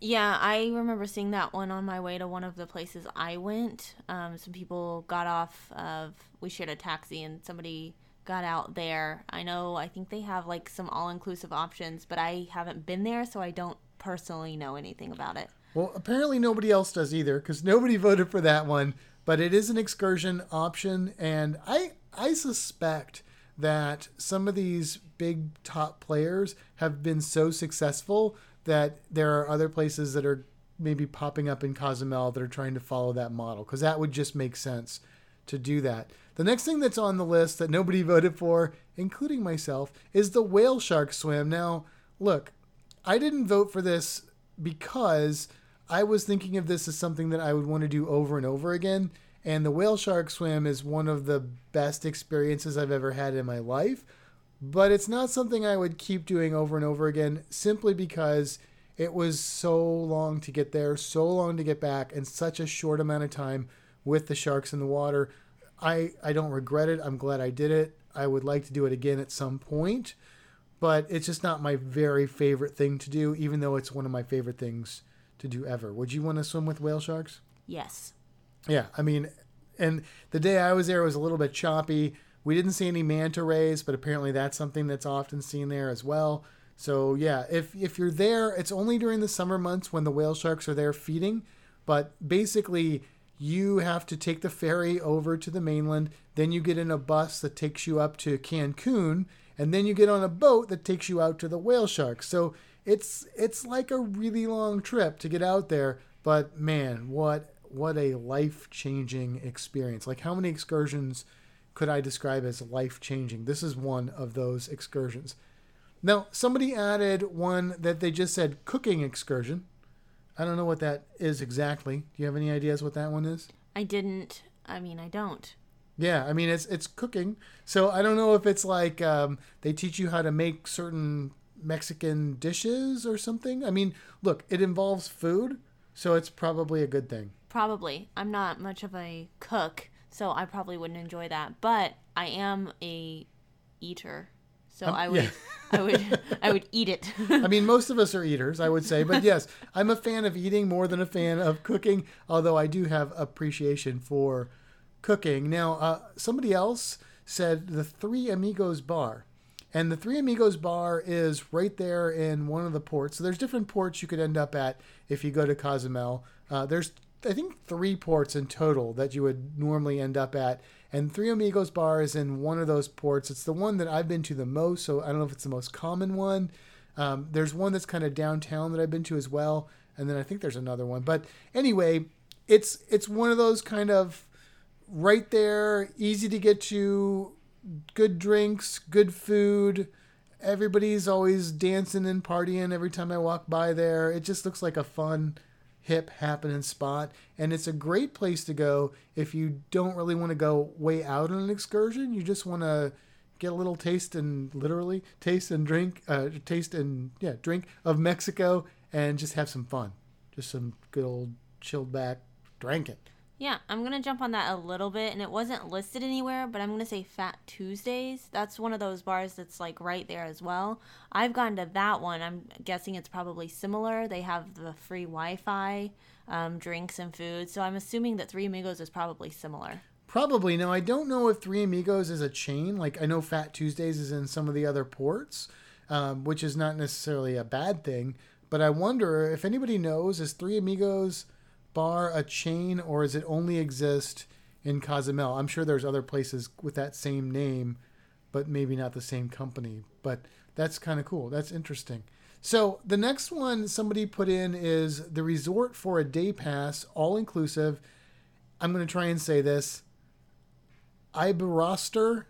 Speaker 2: Yeah, I remember seeing that one on my way to one of the places I went. Um, some people got off of, we shared a taxi and somebody got out there. I know, I think they have like some all inclusive options, but I haven't been there, so I don't personally know anything about it.
Speaker 1: Well, apparently nobody else does either because nobody voted for that one but it is an excursion option, and I I suspect that some of these big top players have been so successful that there are other places that are maybe popping up in Cozumel that are trying to follow that model because that would just make sense to do that. The next thing that's on the list that nobody voted for, including myself, is the whale shark swim. Now, look, I didn't vote for this because I was thinking of this as something that I would want to do over and over again. And the whale shark swim is one of the best experiences I've ever had in my life. But it's not something I would keep doing over and over again simply because it was so long to get there, so long to get back, and such a short amount of time with the sharks in the water. I, I don't regret it. I'm glad I did it. I would like to do it again at some point, but it's just not my very favorite thing to do, even though it's one of my favorite things to do ever. Would you want to swim with whale sharks?
Speaker 2: Yes.
Speaker 1: Yeah, I mean, and the day I was there was a little bit choppy. We didn't see any manta rays, but apparently that's something that's often seen there as well. So yeah, if if you're there, it's only during the summer months when the whale sharks are there feeding. But basically, you have to take the ferry over to the mainland. Then you get in a bus that takes you up to Cancun, and then you get on a boat that takes you out to the whale sharks. So it's it's like a really long trip to get out there. But man, what what a life changing experience! Like how many excursions could I describe as life changing? This is one of those excursions. Now, somebody added one that they just said cooking excursion. I don't know what that is exactly. Do you have any ideas what that one is?
Speaker 2: I didn't. I mean, I don't.
Speaker 1: Yeah, I mean it's it's cooking. So I don't know if it's like um, they teach you how to make certain Mexican dishes or something. I mean, look, it involves food, so it's probably a good thing.
Speaker 2: Probably. I'm not much of a cook, so I probably wouldn't enjoy that. But I am a eater, so
Speaker 1: Um,
Speaker 2: I would,
Speaker 1: yeah.
Speaker 2: I would, I would eat it.
Speaker 1: I mean, most of us are eaters, I would say, but yes, I'm a fan of eating more than a fan of cooking. Although I do have appreciation for cooking. Now, uh, somebody else said the Three Amigos Bar. And the Three Amigos Bar is right there in one of the ports. So there's different ports you could end up at if you go to Cozumel. Uh, there's, I think, three ports in total that you would normally end up at. And Three Amigos Bar is in one of those ports. It's the one that I've been to the most. So I don't know if it's the most common one. Um, there's one that's kind of downtown that I've been to as well. And then I think there's another one. But anyway, it's it's one of those kind of right there, easy to get to, good drinks, good food. Everybody's always dancing and partying every time I walk by there. It just looks like a fun, hip, happening spot. And it's a great place to go if you don't really want to go way out on an excursion. You just want to get a little taste and literally taste and drink, uh, taste and, yeah, drink of Mexico and just have some fun. Just some good old chilled back drinking.
Speaker 2: Yeah, I'm gonna jump on that a little bit, and it wasn't listed anywhere, but I'm gonna say Fat Tuesdays. That's one of those bars that's like right there as well. I've gone to that one. I'm guessing it's probably similar. They have the free Wi-Fi, um, drinks and food, so I'm assuming that Three Amigos is probably similar.
Speaker 1: Probably. Now, I don't know if Three Amigos is a chain. Like, I know Fat Tuesdays is in some of the other ports, um, which is not necessarily a bad thing. But I wonder if anybody knows, is Three Amigos bar a chain or does it only exist in Cozumel? I'm sure there's other places with that same name, but maybe not the same company. But that's kind of cool. That's interesting. So the next one somebody put in is the resort for a day pass, all inclusive. I'm going to try and say this. Iberostar.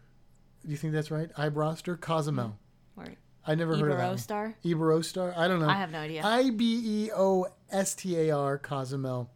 Speaker 1: Do you think that's right? Iberostar, Cozumel. Hmm.
Speaker 2: Or
Speaker 1: I never heard of that.
Speaker 2: Iberostar.
Speaker 1: Iberostar. I don't know.
Speaker 2: I have no idea.
Speaker 1: I B E O S T A R Cozumel.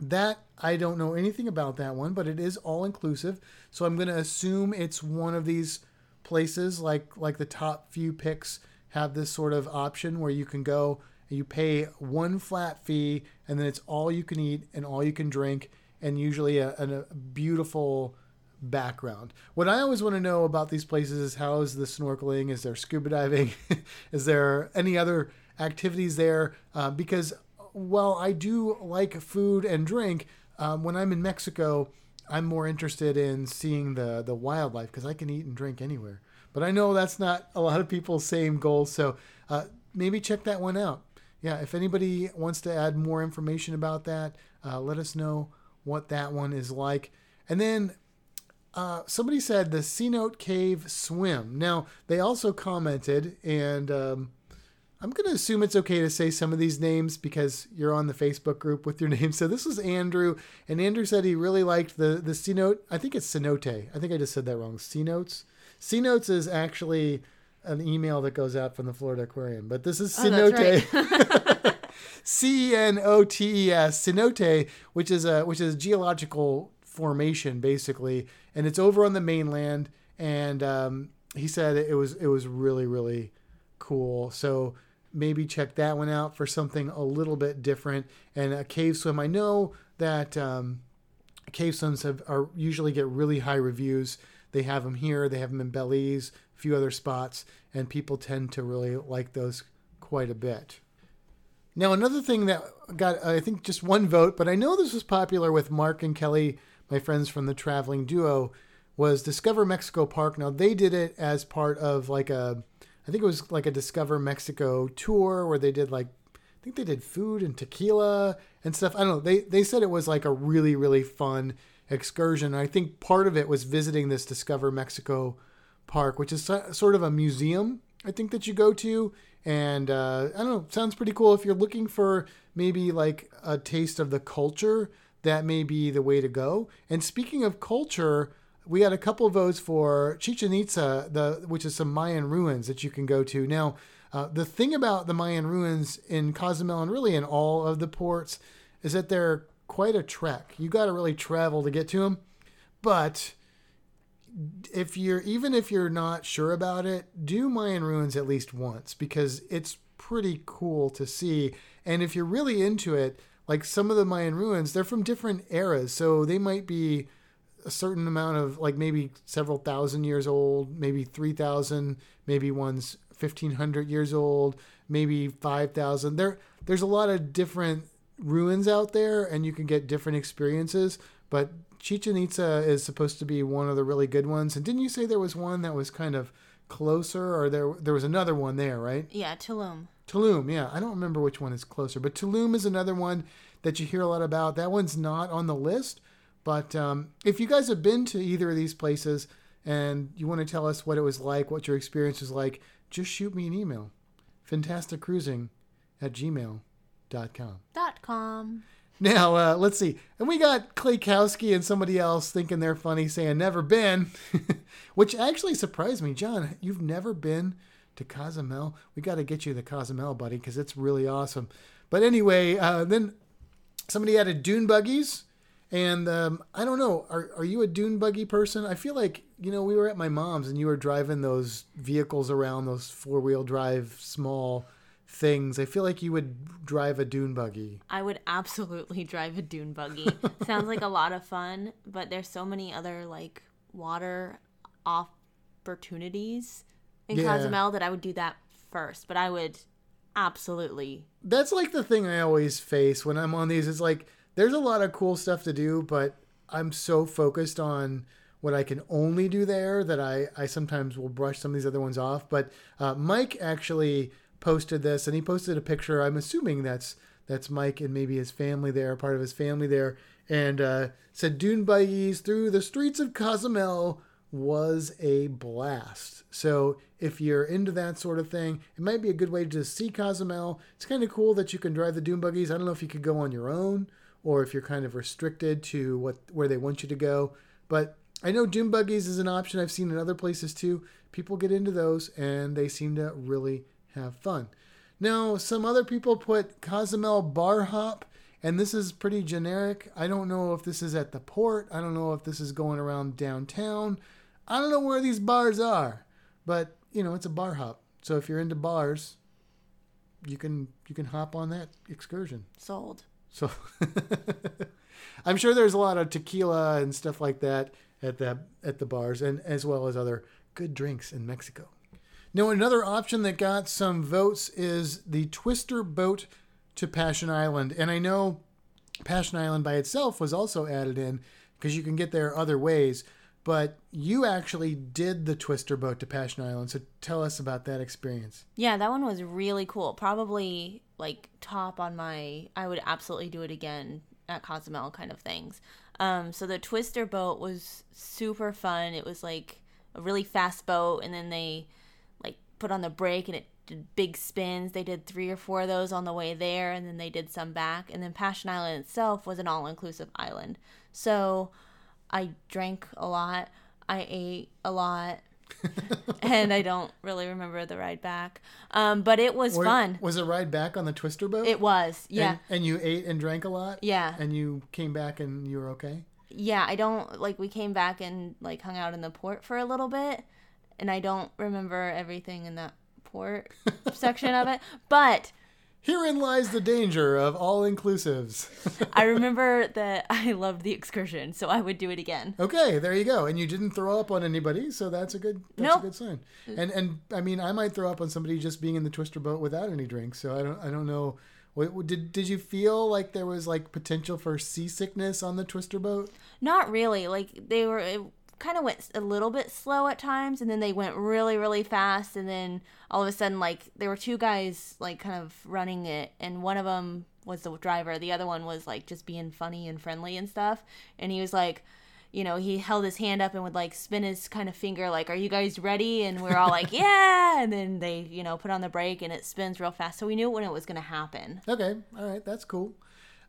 Speaker 1: That I don't know anything about that one, but it is all inclusive. So I'm going to assume it's one of these places like like the top few picks have this sort of option where you can go and you pay one flat fee and then it's all you can eat and all you can drink and usually a, a beautiful background. What I always want to know about these places is how is the snorkeling? Is there scuba diving? is there any other activities there? Uh, because while I do like food and drink, um, when I'm in Mexico, I'm more interested in seeing the the wildlife because I can eat and drink anywhere. But I know that's not a lot of people's same goal. So uh, maybe check that one out. Yeah, if anybody wants to add more information about that, uh, let us know what that one is like. And then uh, somebody said the Cenote Cave swim. Now, they also commented, and um, I'm going to assume it's okay to say some of these names because you're on the Facebook group with your name. So this was Andrew, and Andrew said he really liked the, the Cenote. I think it's Cenote. I think I just said that wrong. Cenotes. Cenotes is actually an email that goes out from the Florida Aquarium, but this is
Speaker 2: Oh,
Speaker 1: Cenote.
Speaker 2: right.
Speaker 1: C E N O T E S, cenote, which is a which is a geological formation basically, and it's over on the mainland. And um, he said it was it was really really cool. So maybe check that one out for something a little bit different. And a cave swim, I know that um, cave swims have are usually get really high reviews. They have them here, they have them in Belize, a few other spots, and people tend to really like those quite a bit. Now, another thing that got, I think, just one vote, but I know this was popular with Mark and Kelly, my friends from the traveling duo, was Discover Mexico Park. Now, they did it as part of like a, I think it was like a Discover Mexico tour where they did like, I think they did food and tequila and stuff. I don't know. They, they said it was like a really, really fun excursion. I think part of it was visiting this Discover Mexico Park, which is sort of a museum, I think, that you go to. And uh, I don't know, sounds pretty cool. If you're looking for maybe like a taste of the culture, that may be the way to go. And speaking of culture, we had a couple votes for Chichen Itza, the which is some Mayan ruins that you can go to. Now, uh, the thing about the Mayan ruins in Cozumel and really in all of the ports is that they're quite a trek. You got to really travel to get to them. But if you're even if you're not sure about it, do Mayan ruins at least once because it's pretty cool to see. And if you're really into it, like some of the Mayan ruins, they're from different eras, so they might be a certain amount of like maybe several thousand years old, maybe 3000, maybe one's 1500 years old, maybe 5000. There there's a lot of different ruins out there and you can get different experiences, but Chichen Itza is supposed to be one of the really good ones. And didn't you say there was one that was kind of closer or there there was another one there, right?
Speaker 2: yeah, Tulum.
Speaker 1: Tulum, yeah. I don't remember which one is closer, but Tulum is another one that you hear a lot about. That one's not on the list, but um, if you guys have been to either of these places and you want to tell us what it was like, what your experience was like, just shoot me an email. Fantasticcruising at gmail.com.
Speaker 2: Dot com.
Speaker 1: Now, uh, let's see. And we got Clay Kowski and somebody else thinking they're funny saying never been, which actually surprised me. John, you've never been to Cozumel? We got to get you the Cozumel, buddy, because it's really awesome. But anyway, uh, then somebody added dune buggies. And um, I don't know, are, are you a dune buggy person? I feel like, you know, we were at my mom's and you were driving those vehicles around, those four wheel drive small things. I feel like you would drive a dune buggy.
Speaker 2: I would absolutely drive a dune buggy. Sounds like a lot of fun, but there's so many other like water opportunities in
Speaker 1: Yeah.
Speaker 2: Cozumel that I would do that first. But I would absolutely
Speaker 1: that's like the thing I always face when I'm on these. It's like there's a lot of cool stuff to do, but I'm so focused on what I can only do there that I, I sometimes will brush some of these other ones off. But uh, Mike actually posted this, and he posted a picture. I'm assuming that's That's Mike and maybe his family there, part of his family there, and uh, said dune buggies through the streets of Cozumel was a blast. So if you're into that sort of thing, it might be a good way to see Cozumel. It's kind of cool that you can drive the dune buggies. I don't know if you could go on your own or if you're kind of restricted to what where they want you to go, but I know dune buggies is an option I've seen in other places too. People get into those and they seem to really have fun. Now, some other people put Cozumel bar hop, and this is pretty generic. I don't know if this is at the port. I don't know if this is going around downtown. I don't know where these bars are, but you know, it's a bar hop. So if you're into bars, you can you can hop on that excursion.
Speaker 2: Sold.
Speaker 1: So I'm sure there's a lot of tequila and stuff like that at the at the bars, and as well as other good drinks in Mexico. Now, another option that got some votes is the Twister boat to Passion Island, and I know Passion Island by itself was also added in because you can get there other ways. But you actually did the Twister boat to Passion Island, so tell us about that experience.
Speaker 2: Yeah, that one was really cool. Probably like top on my. I would absolutely do it again at Cozumel kind of things. Um, so the Twister boat was super fun. It was like a really fast boat, and then they like put on the brake and it did big spins. They did three or four of those on the way there, and then they did some back. And then Passion Island itself was an all inclusive island. So I drank a lot. I ate a lot. and I don't really remember the ride back. Um, but it was
Speaker 1: Or-
Speaker 2: fun.
Speaker 1: Was a ride back on the Twister boat?
Speaker 2: It was. Yeah.
Speaker 1: And, and you ate and drank a lot?
Speaker 2: yeah.
Speaker 1: And you came back and you were okay?
Speaker 2: yeah, I don't like we came back and like hung out in the port for a little bit and I don't remember everything in that port section of it, but
Speaker 1: Herein lies the danger of all inclusives.
Speaker 2: I remember that I loved the excursion, so I would do it again.
Speaker 1: okay, there you go. And you didn't throw up on anybody, so that's a good that's
Speaker 2: Nope.
Speaker 1: a good sign. And and I mean, I might throw up on somebody just being in the Twister boat without any drinks. So I don't I don't know. What, did did you feel like there was like potential for seasickness on the Twister boat?
Speaker 2: Not really. Like they were it kind of went a little bit slow at times and then they went really really fast and then all of a sudden like there were two guys like kind of running it and one of them was the driver the other one was like just being funny and friendly and stuff and he was like you know he held his hand up and would like spin his kind of finger like are you guys ready? And we are all like yeah! And then they you know put on the brake and it spins real fast so we knew when it was going to happen.
Speaker 1: Okay, all right, that's cool.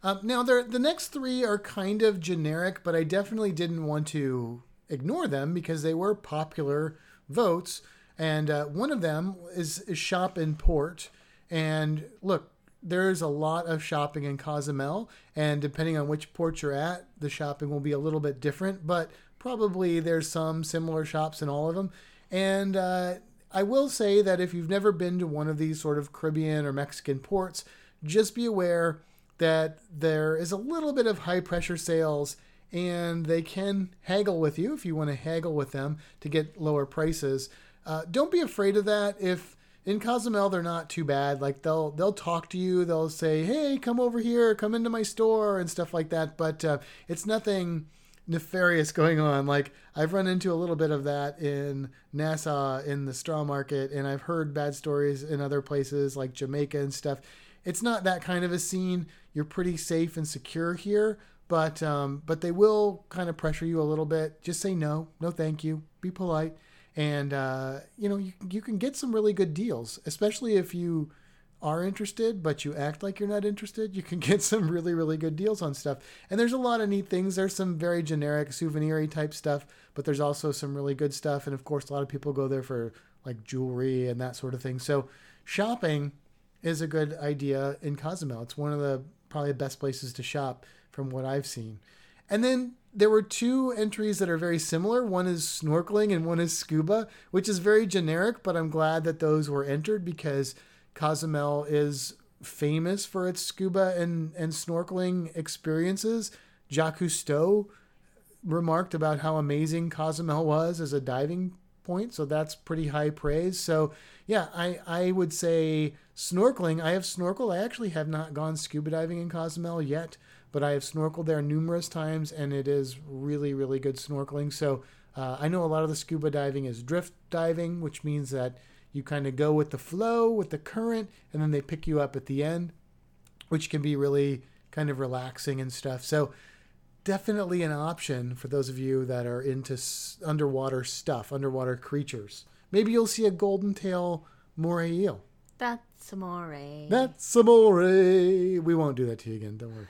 Speaker 1: Um, now, the next three are kind of generic, but I definitely didn't want to ignore them because they were popular votes. And uh, one of them is, is Shop in Port. And look, there's a lot of shopping in Cozumel, and depending on which port you're at, the shopping will be a little bit different, but probably there's some similar shops in all of them. And uh, I will say that if you've never been to one of these sort of Caribbean or Mexican ports, just be aware that there is a little bit of high pressure sales and they can haggle with you if you want to haggle with them to get lower prices. Uh, don't be afraid of that. If in Cozumel they're not too bad, like they'll they'll talk to you, they'll say, "Hey, come over here, come into my store," and stuff like that. But uh, it's nothing nefarious going on. Like I've run into a little bit of that in Nassau in the straw market, and I've heard bad stories in other places like Jamaica and stuff. It's not that kind of a scene. You're pretty safe and secure here, but um, but they will kind of pressure you a little bit. Just say no, no, thank you. Be polite, and uh, you know you you can get some really good deals, especially if you are interested, but you act like you're not interested, you can get some really, really good deals on stuff. And there's a lot of neat things. There's some very generic souvenir type stuff, but there's also some really good stuff. And of course, a lot of people go there for like jewelry and that sort of thing. So shopping is a good idea in Cozumel. It's one of the probably best places to shop from what I've seen. And then there were two entries that are very similar. One is snorkeling and one is scuba, which is very generic, but I'm glad that those were entered because Cozumel is famous for its scuba and, and snorkeling experiences. Jacques Cousteau remarked about how amazing Cozumel was as a diving point, so that's pretty high praise. So, yeah, I, I would say snorkeling. I have snorkeled. I actually have not gone scuba diving in Cozumel yet, but I have snorkeled there numerous times, and it is really, really good snorkeling. So, uh, I know a lot of the scuba diving is drift diving, which means that you kind of go with the flow, with the current, and then they pick you up at the end, which can be really kind of relaxing and stuff. So definitely an option for those of you that are into s- underwater stuff, underwater creatures. Maybe you'll see a golden tail moray eel.
Speaker 2: That's amore.
Speaker 1: That's amore. We won't do that to you again. Don't worry.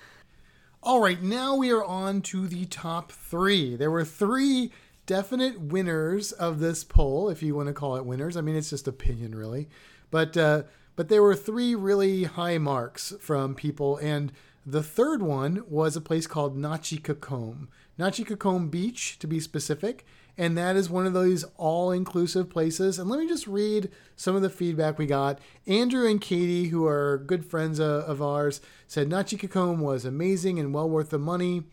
Speaker 1: All right, now we are on to the top three. There were three definite winners of this poll, if you want to call it winners. I mean, it's just opinion, really. But uh, but there were three really high marks from people, and the third one was a place called Nachi Cocom, Nachikakome Beach, to be specific. And that is one of those all inclusive places. And let me just read some of the feedback we got. Andrew and Katie, who are good friends uh, of ours, said Nachi Cocom was amazing and well worth the money.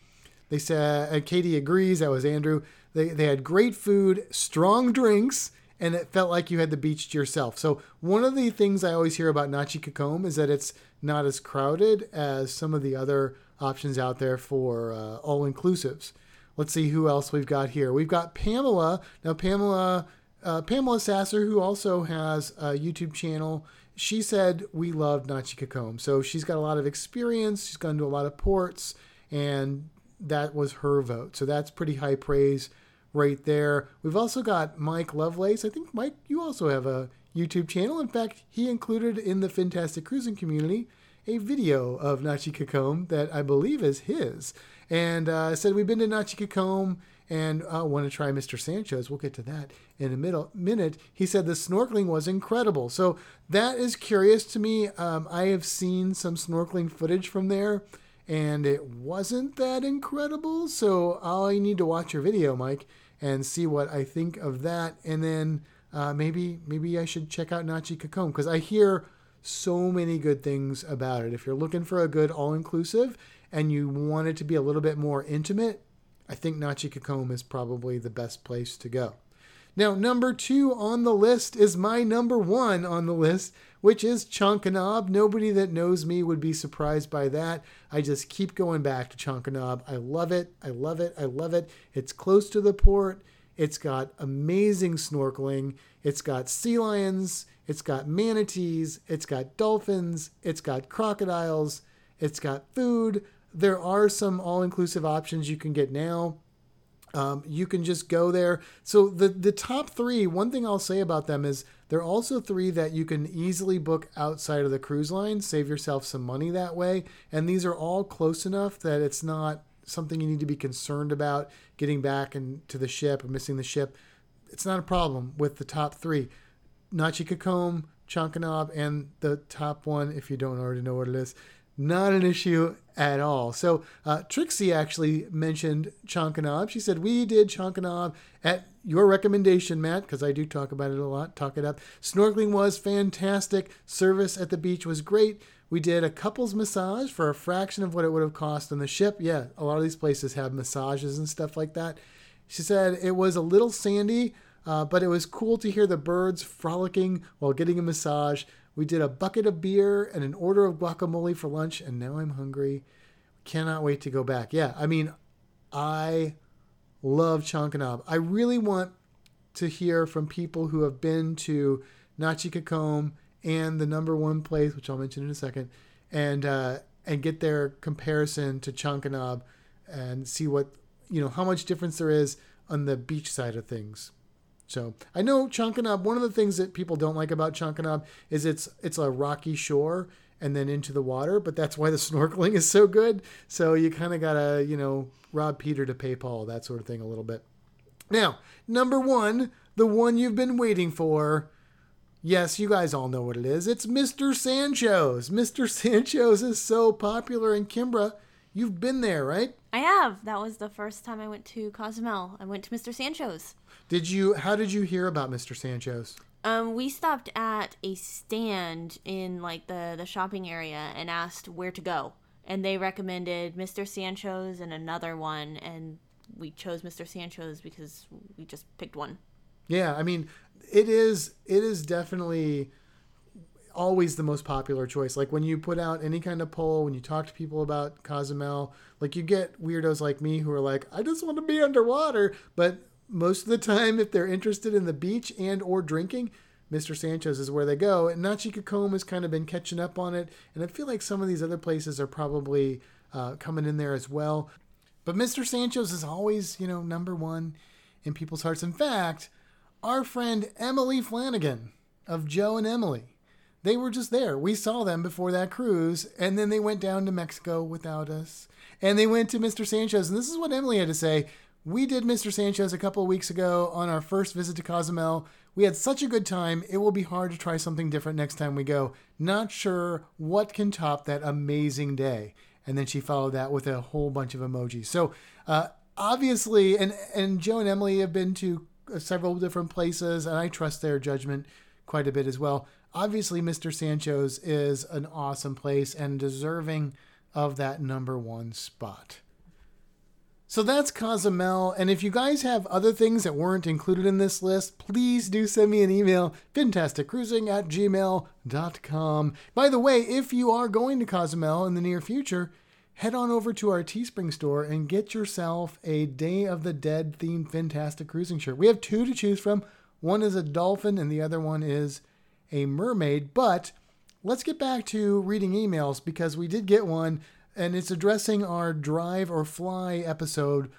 Speaker 1: They said, uh, Katie agrees, that was Andrew. They, they had great food, strong drinks, and it felt like you had the beach to yourself. So, one of the things I always hear about Nachi Cocom is that it's not as crowded as some of the other options out there for uh, all inclusives. Let's see who else we've got here. We've got Pamela. Now, Pamela, uh, Pamela Sasser, who also has a YouTube channel, she said we loved Nachi Cocom. So she's got a lot of experience. She's gone to a lot of ports, and that was her vote. So that's pretty high praise right there. We've also got Mike Lovelace. I think Mike, you also have a YouTube channel. In fact, he included in the Fantastic Cruising community a video of Nachi Cocom that I believe is his and uh, said we've been to Nachi Cocom and uh, want to try Mr. Sancho's. We'll get to that in a middle, minute. He said the snorkeling was incredible. So that is curious to me. Um, I have seen some snorkeling footage from there, and it wasn't that incredible. So I need to watch your video, Mike, and see what I think of that. And then uh, maybe maybe I should check out Nachi Nachikakome because I hear so many good things about it. If you're looking for a good all-inclusive and you want it to be a little bit more intimate, I think Nachi Cocom is probably the best place to go. Now, number two on the list is my number one on the list, which is Chankanaab. Nobody that knows me would be surprised by that. I just keep going back to Chankanaab. I love it. I love it. I love it. It's close to the port. It's got amazing snorkeling. It's got sea lions. It's got manatees. It's got dolphins. It's got crocodiles. It's got food. There are some all inclusive options you can get now. Um, you can just go there. So the the top three, one thing I'll say about them is they're also three that you can easily book outside of the cruise line, save yourself some money that way. And these are all close enough that it's not something you need to be concerned about getting back into the ship or missing the ship. It's not a problem with the top three. Nachi Cocom, Chankanaab, and the top one, if you don't already know what it is, not an issue at all. So uh, Trixie actually mentioned Chankanaab. She said, We did Chankanaab at your recommendation, Matt, because I do talk about it a lot, talk it up. Snorkeling was fantastic. Service at the beach was great. We did a couples massage for a fraction of what it would have cost on the ship. Yeah, a lot of these places have massages and stuff like that. She said it was a little sandy, uh, but it was cool to hear the birds frolicking while getting a massage. We did a bucket of beer and an order of guacamole for lunch, and now I'm hungry. Cannot wait to go back. Yeah, I mean, I love Chankanaab. I really want to hear from people who have been to Nachi Cocom and the number one place, which I'll mention in a second, and uh, and get their comparison to Chankanaab and see what you know how much difference there is on the beach side of things. So I know Chankanaab. One of the things that people don't like about Chankanaab is it's it's a rocky shore and then into the water, but that's why the snorkeling is so good. So you kind of gotta you know rob Peter to pay Paul, that sort of thing a little bit. Now number one, the one you've been waiting for. Yes, you guys all know what it is. It's Mr. Sancho's. Mr. Sancho's is so popular in Kimbra. You've been there, right?
Speaker 2: I have. That was the first time I went to Cozumel. I went to Mr. Sancho's.
Speaker 1: Did you? How did you hear about Mr. Sancho's?
Speaker 2: Um, we stopped at a stand in like the the shopping area and asked where to go, and they recommended Mr. Sancho's and another one, and we chose Mr. Sancho's because we just picked one.
Speaker 1: Yeah, I mean, it is it is definitely always the most popular choice. Like when you put out any kind of poll, when you talk to people about Cozumel, like you get weirdos like me who are like, I just want to be underwater. But most of the time, if they're interested in the beach and or drinking, Mr. Sancho's is where they go. And Nachi Cocom has kind of been catching up on it. And I feel like some of these other places are probably uh, coming in there as well. But Mr. Sancho's is always, you know, number one in people's hearts. In fact, our friend Emily Flanagan of Joe and Emily, they were just there. We saw them before that cruise, and then they went down to Mexico without us. And they went to Mr. Sancho's. And this is what Emily had to say. We did Mr. Sancho's a couple of weeks ago on our first visit to Cozumel. We had such a good time. It will be hard to try something different next time we go. Not sure what can top that amazing day. And then she followed that with a whole bunch of emojis. So uh, obviously, and and Joe and Emily have been to several different places, and I trust their judgment quite a bit as well. Obviously, Mr. Sancho's is an awesome place and deserving of that number one spot. So that's Cozumel. And if you guys have other things that weren't included in this list, please do send me an email, fantasticcruising at gmail.com. By the way, if you are going to Cozumel in the near future, head on over to our Teespring store and get yourself a Day of the Dead themed Fantastic Cruising shirt. We have two to choose from. One is a dolphin, and the other one is a mermaid. But let's get back to reading emails because we did get one and it's addressing our drive or fly episode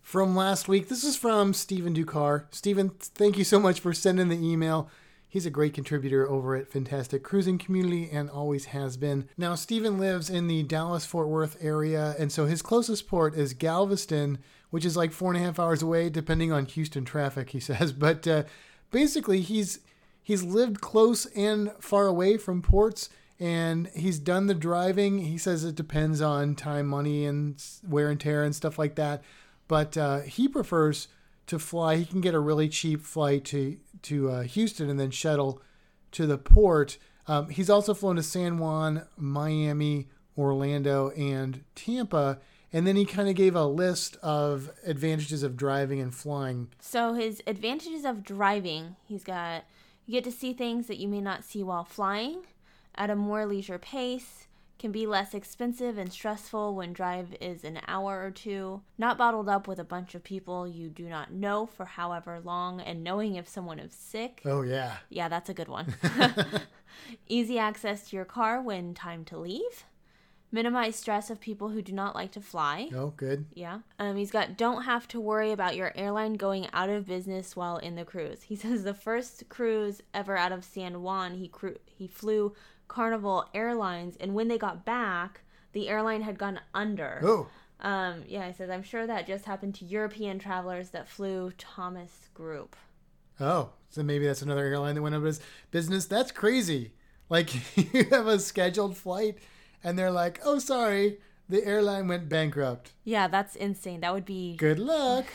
Speaker 1: from last week. This is from Stephen Ducar. Stephen, thank you so much for sending the email. He's a great contributor over at Fantastic Cruising Community and always has been. Now, Stephen lives in the Dallas Fort Worth area, and so his closest port is Galveston, which is like four and a half hours away, depending on Houston traffic, he says. But uh, basically, he's he's lived close and far away from ports and he's done the driving. He says it depends on time, money, and wear and tear and stuff like that. But uh, he prefers to fly. He can get a really cheap flight to to uh, Houston and then shuttle to the port. Um, he's also flown to San Juan, Miami, Orlando, and Tampa. And then he kind of gave a list of advantages of driving and flying.
Speaker 2: So his advantages of driving, he's got you get to see things that you may not see while flying at a more leisure pace, can be less expensive and stressful when drive is an hour or two, not bottled up with a bunch of people you do not know for however long, and knowing if someone is sick.
Speaker 1: Oh, yeah.
Speaker 2: Yeah, that's a good one. Easy access to your car when time to leave. Minimize stress of people who do not like to fly.
Speaker 1: Oh, good.
Speaker 2: Yeah. Um, he's got don't have to worry about your airline going out of business while in the cruise. He says the first cruise ever out of San Juan, he cru- he flew Carnival Airlines, and when they got back, the airline had gone under.
Speaker 1: Oh.
Speaker 2: Um, yeah, he says, I'm sure that just happened to European travelers that flew Thomas Group.
Speaker 1: Oh, so maybe that's another airline that went out of business. That's crazy. Like, you have a scheduled flight, and they're like, oh, sorry, the airline went bankrupt.
Speaker 2: Yeah, that's insane. That would be
Speaker 1: good luck.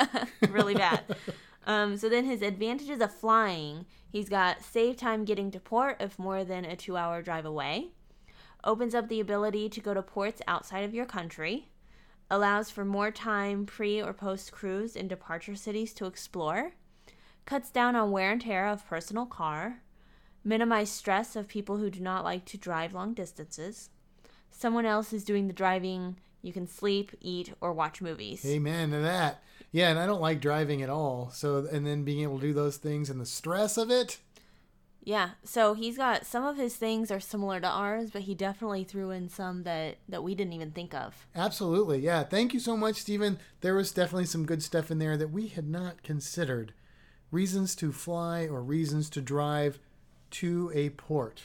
Speaker 2: really bad. Um, so then his advantages of flying, he's got save time getting to port if more than a two hour drive away, opens up the ability to go to ports outside of your country, allows for more time pre or post cruise in departure cities to explore, cuts down on wear and tear of personal car, minimize stress of people who do not like to drive long distances. Someone else is doing the driving. You can sleep, eat, or watch movies.
Speaker 1: Amen to that. Yeah, and I don't like driving at all. So, and then being able to do those things and the stress of it.
Speaker 2: Yeah, so he's got some of his things are similar to ours, but he definitely threw in some that that we didn't even think of.
Speaker 1: Absolutely, yeah. Thank you so much, Stephen. There was definitely some good stuff in there that we had not considered. Reasons to fly or reasons to drive to a port.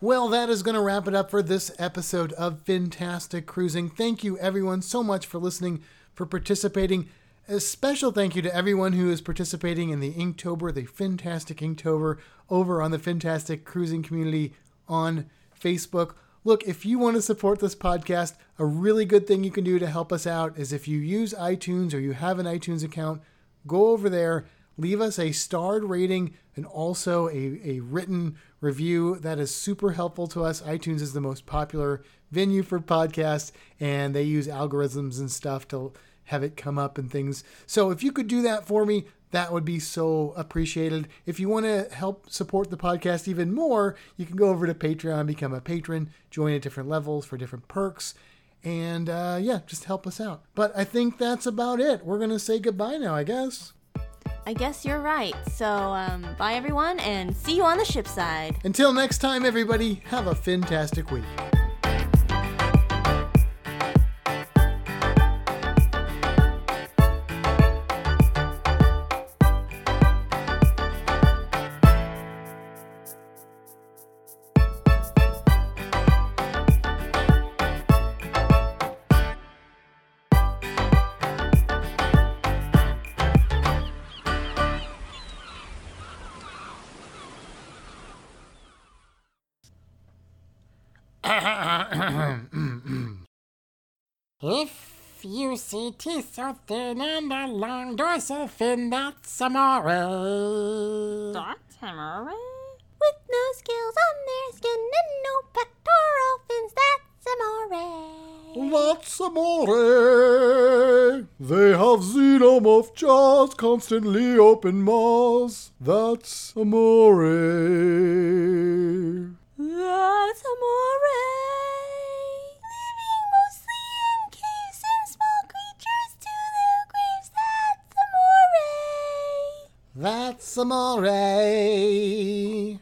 Speaker 1: Well, that is going to wrap it up for this episode of Fantastic Cruising. Thank you, everyone, so much for listening, for participating. A special thank you to everyone who is participating in the Inktober, the Fantastic Inktober, over on the Fantastic Cruising community on Facebook. Look, if you want to support this podcast, a really good thing you can do to help us out is if you use iTunes or you have an iTunes account, go over there, leave us a starred rating and also a, a written review. That is super helpful to us. iTunes is the most popular venue for podcasts, and they use algorithms and stuff to have it come up and things. So if you could do that for me, that would be so appreciated. If you want to help support the podcast even more, you can go over to Patreon, become a patron, join at different levels for different perks, and uh, yeah, just help us out. But I think that's about it. We're going to say goodbye now, I guess.
Speaker 2: I guess you're right. So, um, bye everyone, and see you on the ship side.
Speaker 1: Until next time, everybody, have a fantastic week.
Speaker 3: If you see teeth so thin and a long dorsal fin, that's amore.
Speaker 2: That's amore. With no scales on their skin and no pectoral fins, that's amore.
Speaker 1: That's amore. They have xenomorph jaws, constantly open maws. That's amore.
Speaker 2: That's amore.
Speaker 1: That's amore.